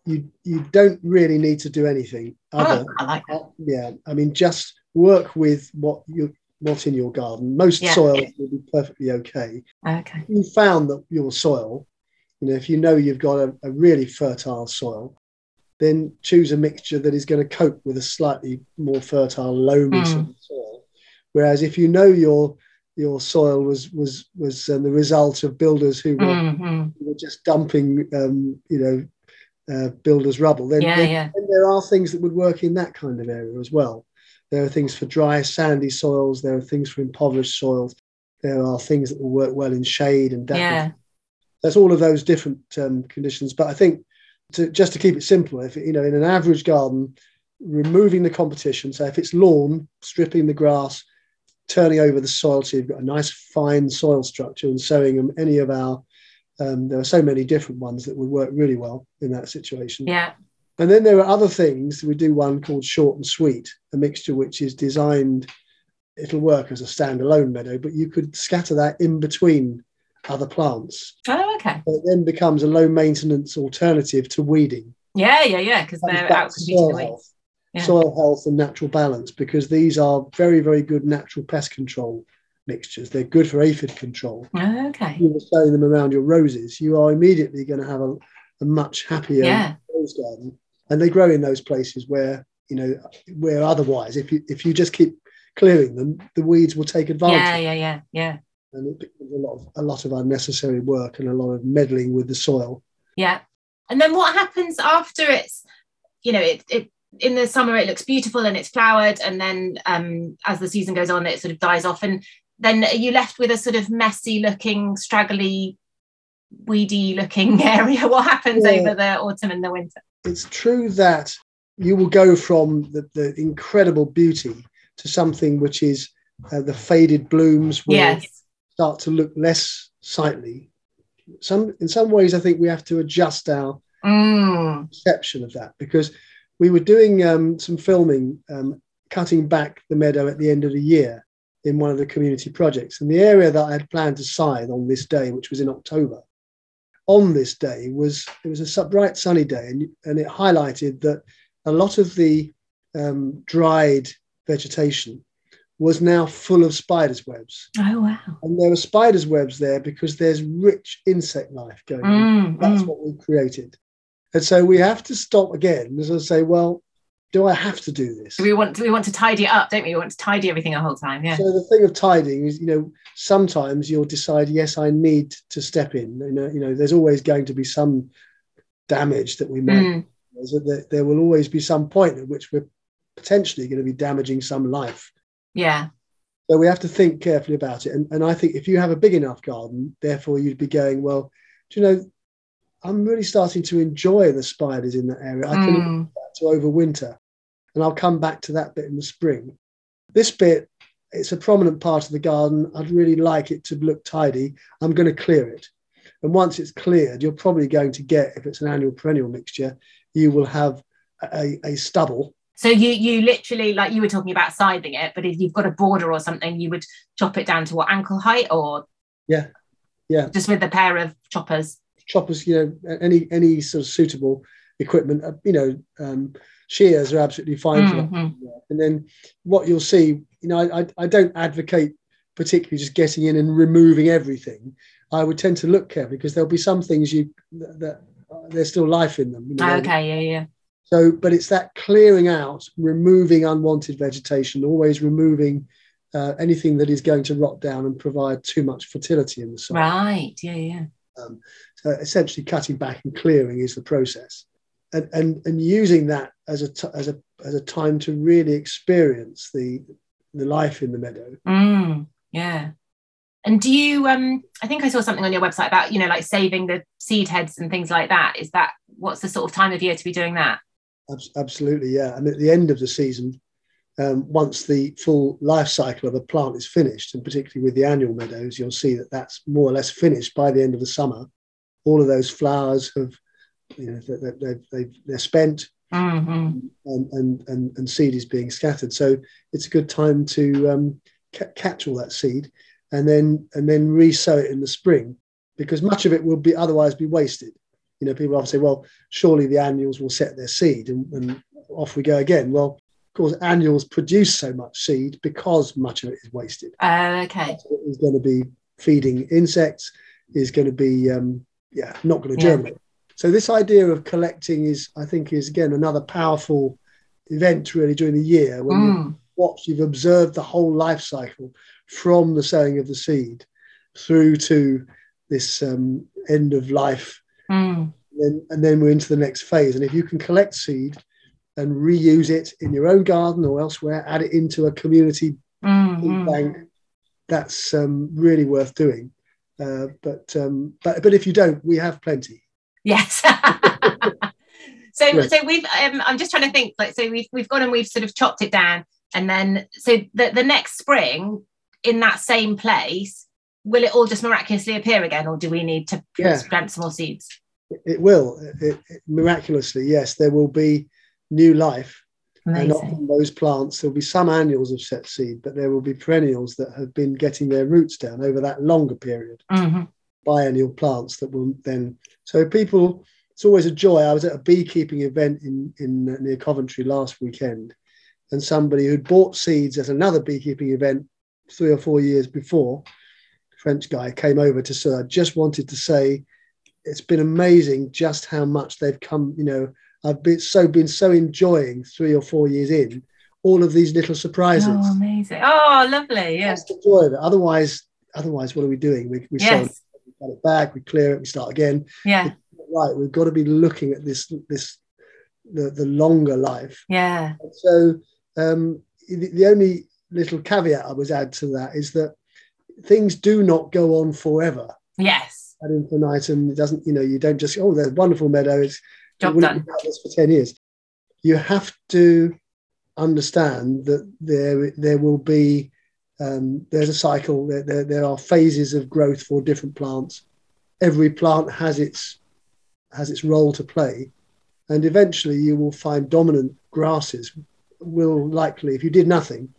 you you don't really need to do anything oh, other. Oh, I like that. Yeah, I mean, just work with what you what's in your garden. Most yeah. soil will be perfectly okay. Okay. You found that your soil, you know, if you know you've got a, a really fertile soil, then choose a mixture that is going to cope with a slightly more fertile, loamy mm. soil. Whereas if you know your your soil was was was um, the result of builders who were, mm-hmm. who were just dumping, um, you know, uh, builders' rubble, then, yeah, then, yeah. then there are things that would work in that kind of area as well. There are things for dry, sandy soils. There are things for impoverished soils. There are things that will work well in shade and damp. There's all of those different um, conditions. But I think to, just to keep it simple, if you know, in an average garden, removing the competition. So if it's lawn, stripping the grass, turning over the soil so you've got a nice fine soil structure, and sowing them any of our. Um, there are so many different ones that would work really well in that situation. Yeah. And then there are other things. We do one called Short and Sweet, a mixture which is designed, it'll work as a standalone meadow, but you could scatter that in between other plants. Oh, okay. It then becomes a low maintenance alternative to weeding. Yeah, yeah, yeah, because they're out competing the weeds. Yeah. Soil health and natural balance, because these are very, very good natural pest control mixtures. They're good for aphid control. Oh, okay. You were sowing them around your roses, you are immediately going to have a, a much happier yeah. rose garden and they grow in those places where you know where otherwise if you if you just keep clearing them the weeds will take advantage yeah yeah yeah yeah and it becomes a lot of a lot of unnecessary work and a lot of meddling with the soil. Yeah. And then what happens after it's you know it, it in the summer it looks beautiful and it's flowered and then um, as the season goes on it sort of dies off. And then are you left with a sort of messy looking straggly weedy looking (laughs) area? What happens yeah. over the autumn and the winter? It's true that you will go from the, the incredible beauty to something which is uh, the faded blooms will yes. Start to look less sightly. Some in some ways, I think we have to adjust our mm. perception of that because we were doing um, some filming, um, cutting back the meadow at the end of the year in one of the community projects, and the area that I had planned to scythe on this day, which was in October, on this day was it was a bright sunny day and, and it highlighted that a lot of the um, dried vegetation was now full of spiders webs oh wow and there were spiders webs there because there's rich insect life going mm, on that's mm. what we created and so we have to stop again as i say well do I have to do this? We want to, we want to tidy it up, don't we? We want to tidy everything the whole time. Yeah. So the thing of tidying is, you know, sometimes you'll decide, yes, I need to step in. You know, you know, there's always going to be some damage that we make. Mm. There, there will always be some point at which we're potentially going to be damaging some life. Yeah. So we have to think carefully about it. And, and I think if you have a big enough garden, therefore you'd be going, well, do you know, I'm really starting to enjoy the spiders in that area. I can mm. to overwinter and I'll come back to that bit in the spring. This bit, it's a prominent part of the garden. I'd really like it to look tidy. I'm going to clear it. And once it's cleared, you're probably going to get, if it's an annual perennial mixture, you will have a, a stubble. So you you literally like you were talking about sizing it, but if you've got a border or something, you would chop it down to what ankle height or yeah, yeah, just with a pair of choppers. Choppers, you know, any any sort of suitable equipment, uh, you know, um, shears are absolutely fine mm-hmm. for that. And then what you'll see, you know, I, I don't advocate particularly just getting in and removing everything. I would tend to look carefully because there'll be some things you that, that uh, there's still life in them. You know, okay, yeah, yeah. So, but it's that clearing out, removing unwanted vegetation, always removing uh, anything that is going to rot down and provide too much fertility in the soil. Right. Yeah. Yeah. Um, so essentially, cutting back and clearing is the process, and and and using that as a t- as a as a time to really experience the the life in the meadow. Mm, yeah. And do you? Um, I think I saw something on your website about you know like saving the seed heads and things like that. Is that what's the sort of time of year to be doing that? Absolutely, yeah. And at the end of the season, um, once the full life cycle of a plant is finished, and particularly with the annual meadows, you'll see that that's more or less finished by the end of the summer. All of those flowers have, you know, they, they, are spent, mm-hmm. and, and, and, and seed is being scattered. So it's a good time to um, ca- catch all that seed and then and then resow it in the spring because much of it will be otherwise be wasted. You know, people often say, well, surely the annuals will set their seed and, and off we go again. Well, of course, annuals produce so much seed because much of it is wasted. Uh, okay. Is going to be feeding insects, is going to be, um, yeah, not going to germinate. Yeah. So this idea of collecting is, I think, is again another powerful event really during the year when mm. you watch, you've observed the whole life cycle from the sowing of the seed through to this um, end of life. Mm. And, then, and then we're into the next phase. And if you can collect seed and reuse it in your own garden or elsewhere, add it into a community mm-hmm. bank, that's um, really worth doing. Uh, but um, but but if you don't, we have plenty. Yes. (laughs) so so we've um, I'm just trying to think like so we've we've gone and we've sort of chopped it down and then so the, the next spring in that same place, will it all just miraculously appear again, or do we need to yeah. plant some more seeds? It will it, it, miraculously. Yes, there will be new life. Amazing. And often those plants, there'll be some annuals of set seed, but there will be perennials that have been getting their roots down over that longer period. Mm-hmm. Biennial plants that will then. So people, it's always a joy. I was at a beekeeping event in in uh, near Coventry last weekend, and somebody who'd bought seeds at another beekeeping event three or four years before, French guy came over to Sir. I just wanted to say it's been amazing just how much they've come. You know, I've been so been so enjoying three or four years in all of these little surprises. Oh, amazing! Oh, lovely! Yes, yeah. enjoy it. Otherwise, otherwise, what are we doing? We we yes. cut it back, we clear it, we start again. Yeah, right. We've got to be looking at this this the the longer life. Yeah. So um, the, the only little caveat I was add to that is that things do not go on forever. Yes. Ad infinitum. It doesn't, you know, you don't just, oh, there's wonderful meadow. It's job done. This for 10 years. You have to understand that there there will be um, there's a cycle there, there, there are phases of growth for different plants every plant has its has its role to play and eventually you will find dominant grasses will likely if you did nothing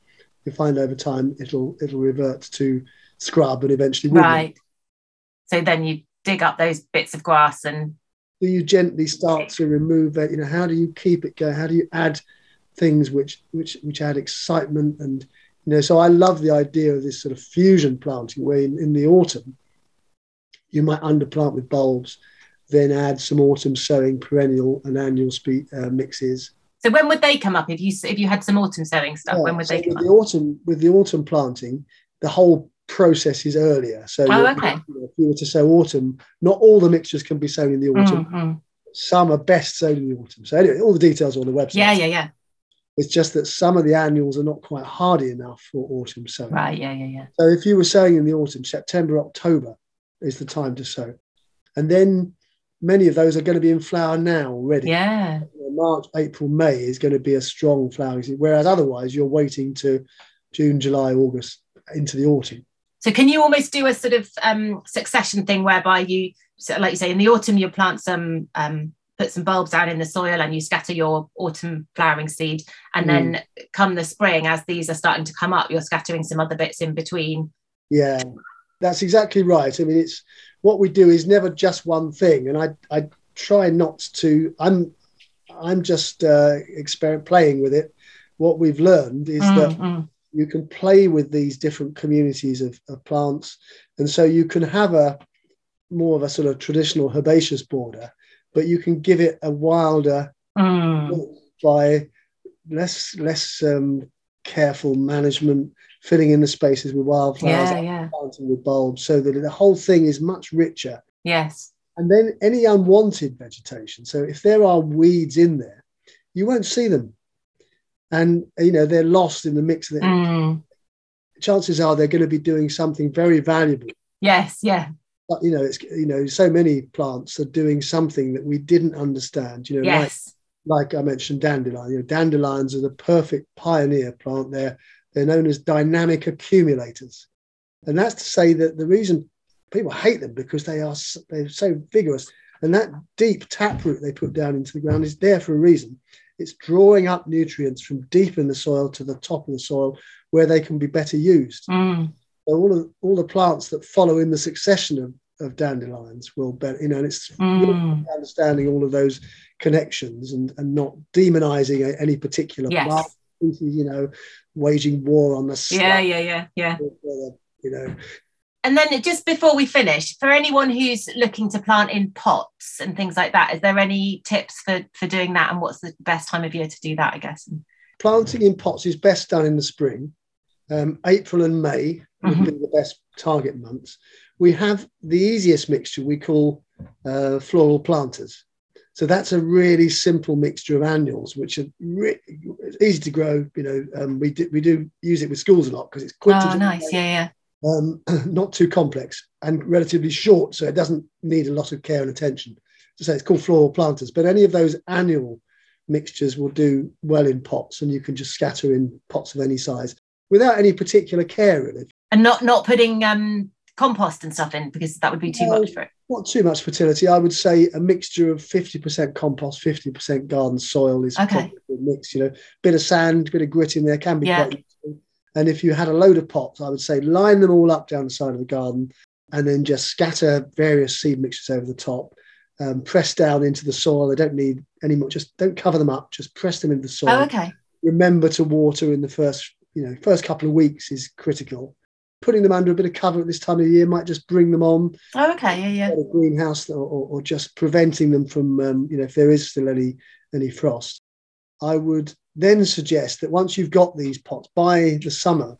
you find over time it'll it'll revert to scrub and eventually right. So then you dig up those bits of grass and do you gently start to remove it? You know, how do you keep it going? How do you add things which which which add excitement and you know? So I love the idea of this sort of fusion planting where in, in the autumn you might underplant with bulbs, then add some autumn sowing perennial and annual spe- uh, mixes so when would they come up if you if you had some autumn sowing stuff? Yeah, when would so they come with up? The autumn with the autumn planting, the whole process is earlier. So oh, okay. if you were to sow autumn, not all the mixtures can be sown in the autumn. Mm-hmm. Some are best sown in the autumn. So anyway, all the details are on the website. Yeah, yeah, yeah. It's just that some of the annuals are not quite hardy enough for autumn sowing. Right, yeah, yeah, yeah. So if you were sowing in the autumn, September, October is the time to sow. And then many of those are going to be in flower now already. Yeah. March, April, May is going to be a strong flowering season, whereas otherwise you're waiting to June, July, August into the autumn. So can you almost do a sort of um, succession thing whereby you, so like you say, in the autumn you plant some, um, put some bulbs down in the soil and you scatter your autumn flowering seed, and mm. then come the spring, as these are starting to come up, you're scattering some other bits in between. Yeah, that's exactly right. I mean, it's what we do is never just one thing, and I I try not to. I'm I'm just uh, experiment playing with it. What we've learned is mm, that mm. You can play with these different communities of, of, plants, and so you can have a more of a sort of traditional herbaceous border, but you can give it a wilder mm. by less less um, careful management, filling in the spaces with wildflowers, yeah, yeah. planting with bulbs, so that the whole thing is much richer. Yes. And then any unwanted vegetation. So if there are weeds in there, you won't see them. And, you know, they're lost in the mix of it. Mm. Chances are they're going to be doing something very valuable. Yes, yeah. But, you know, it's, you know, so many plants are doing something that we didn't understand, you know, yes. like, like I mentioned, dandelion. You know, dandelions are the perfect pioneer plant. They're, they're known as dynamic accumulators. And that's to say that the reason people hate them because they are they're so vigorous. And that deep taproot they put down into the ground is there for a reason. It's drawing up nutrients from deep in the soil to the top of the soil where they can be better used. Mm. So all of all the plants that follow in the succession of, of dandelions will better, you know, and it's mm. understanding all of those connections and, and not demonizing any particular yes. plant species, you know, waging war on the yeah, yeah, yeah, yeah. You know, and then just before we finish, for anyone who's looking to plant in pots and things like that, is there any tips for for doing that? And what's the best time of year to do that? I guess planting in pots is best done in the spring. Um, April and May would mm-hmm. be the best target months. We have the easiest mixture we call uh, floral planters. So that's a really simple mixture of annuals, which are re- easy to grow. You know, um, we do, we do use it with schools a lot because it's quick. Oh, nice, yeah, yeah um, (clears throat) not too complex and relatively short, so it doesn't need a lot of care and attention. To say it's called floral planters, but any of those annual mixtures will do well in pots, and you can just scatter in pots of any size without any particular care, really. And not not putting um, compost and stuff in because that would be too no, much for it. Not too much fertility. I would say a mixture of fifty percent compost, fifty percent garden soil is okay. a mix. You know, bit of sand, a bit of grit in there can be yeah. quite useful and if you had a load of pots, I would say line them all up down the side of the garden and then just scatter various seed mixtures over the top. Um, press down into the soil. They don't need any more. Just don't cover them up. Just press them into the soil. Oh, okay. Remember to water in the first, you know, first couple of weeks is critical. Putting them under a bit of cover at this time of year might just bring them on. Oh, okay, yeah, yeah. A greenhouse, or, or, or just preventing them from, um, you know, if there is still any any frost. I would then suggest that once you've got these pots by the summer,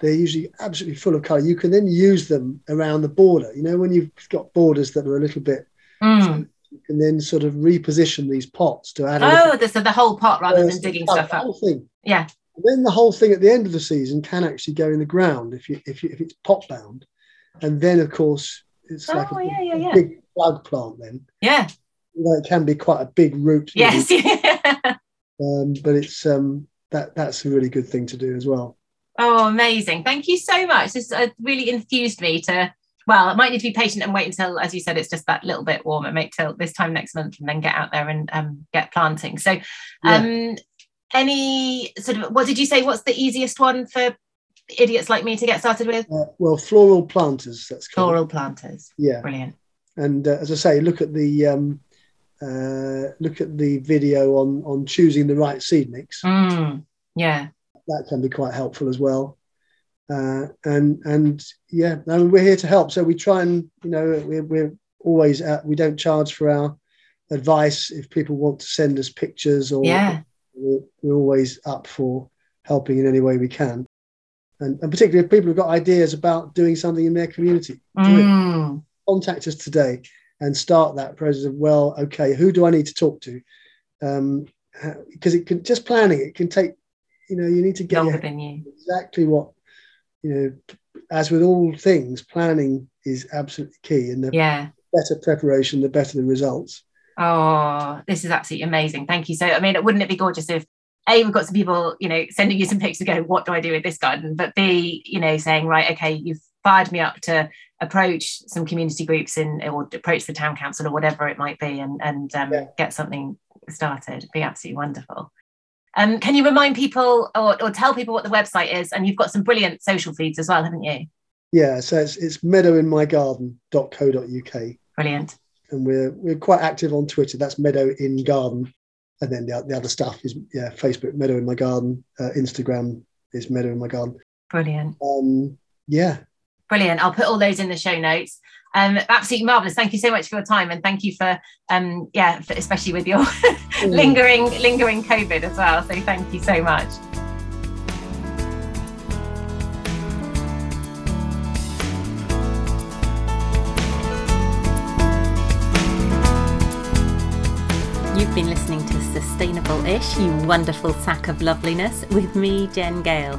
they're usually absolutely full of colour. You can then use them around the border. You know, when you've got borders that are a little bit, mm. you can then sort of reposition these pots to add. Oh, the, so the whole pot rather than digging stuff up. Whole thing. Yeah. And then the whole thing at the end of the season can actually go in the ground if you if you, if it's pot bound, and then of course it's oh, like a, yeah, yeah, yeah. big plug plant. Then yeah, you know, it can be quite a big root. Yes. (laughs) Um, but it's um, that that's a really good thing to do as well. Oh, amazing! Thank you so much. This uh, really enthused me to. Well, I might need to be patient and wait until, as you said, it's just that little bit warmer, make till this time next month, and then get out there and um, get planting. So, um, yeah. any sort of what did you say? What's the easiest one for idiots like me to get started with? Uh, well, floral planters. That's floral planters. Yeah, brilliant. And uh, as I say, look at the um, uh, look at the video on on choosing the right seed mix. Mm, yeah, that can be quite helpful as well. Uh, and and yeah, I mean, we're here to help. So we try and you know we're, we're always at, we don't charge for our advice if people want to send us pictures or yeah, we're, we're always up for helping in any way we can. And, and particularly if people have got ideas about doing something in their community, mm. contact us today and start that process of well okay who do i need to talk to? Um, because it can just planning it can take you know you need to get exactly what you know as with all things planning is absolutely key and the yeah. better preparation the better the results. Oh, this is absolutely amazing. Thank you. So, I mean, wouldn't it be gorgeous if a we've got some people you know sending you some pics to go what do i do with this garden? But b you know saying right okay you've fired me up to approach some community groups in or approach the town council or whatever it might be and and um, yeah. get something started. It'd be absolutely wonderful. Um, can you remind people or, or tell people what the website is? And you've got some brilliant social feeds as well haven't you? Yeah so it's, it's meadowinmygarden.co.uk brilliant. And we're we're quite active on twitter. That's meadow in garden and then the, the other stuff is yeah facebook meadow in my garden. Uh, instagram is meadow in my garden. Brilliant. Um yeah brilliant. I'll put all those in the show notes. Um absolutely marvelous thank you so much for your time and thank you for um yeah for, especially with your (laughs) lingering lingering covid as well. So thank you so much. You've been listening to Sustainable Ish, you wonderful sack of loveliness, with me, Jen Gale.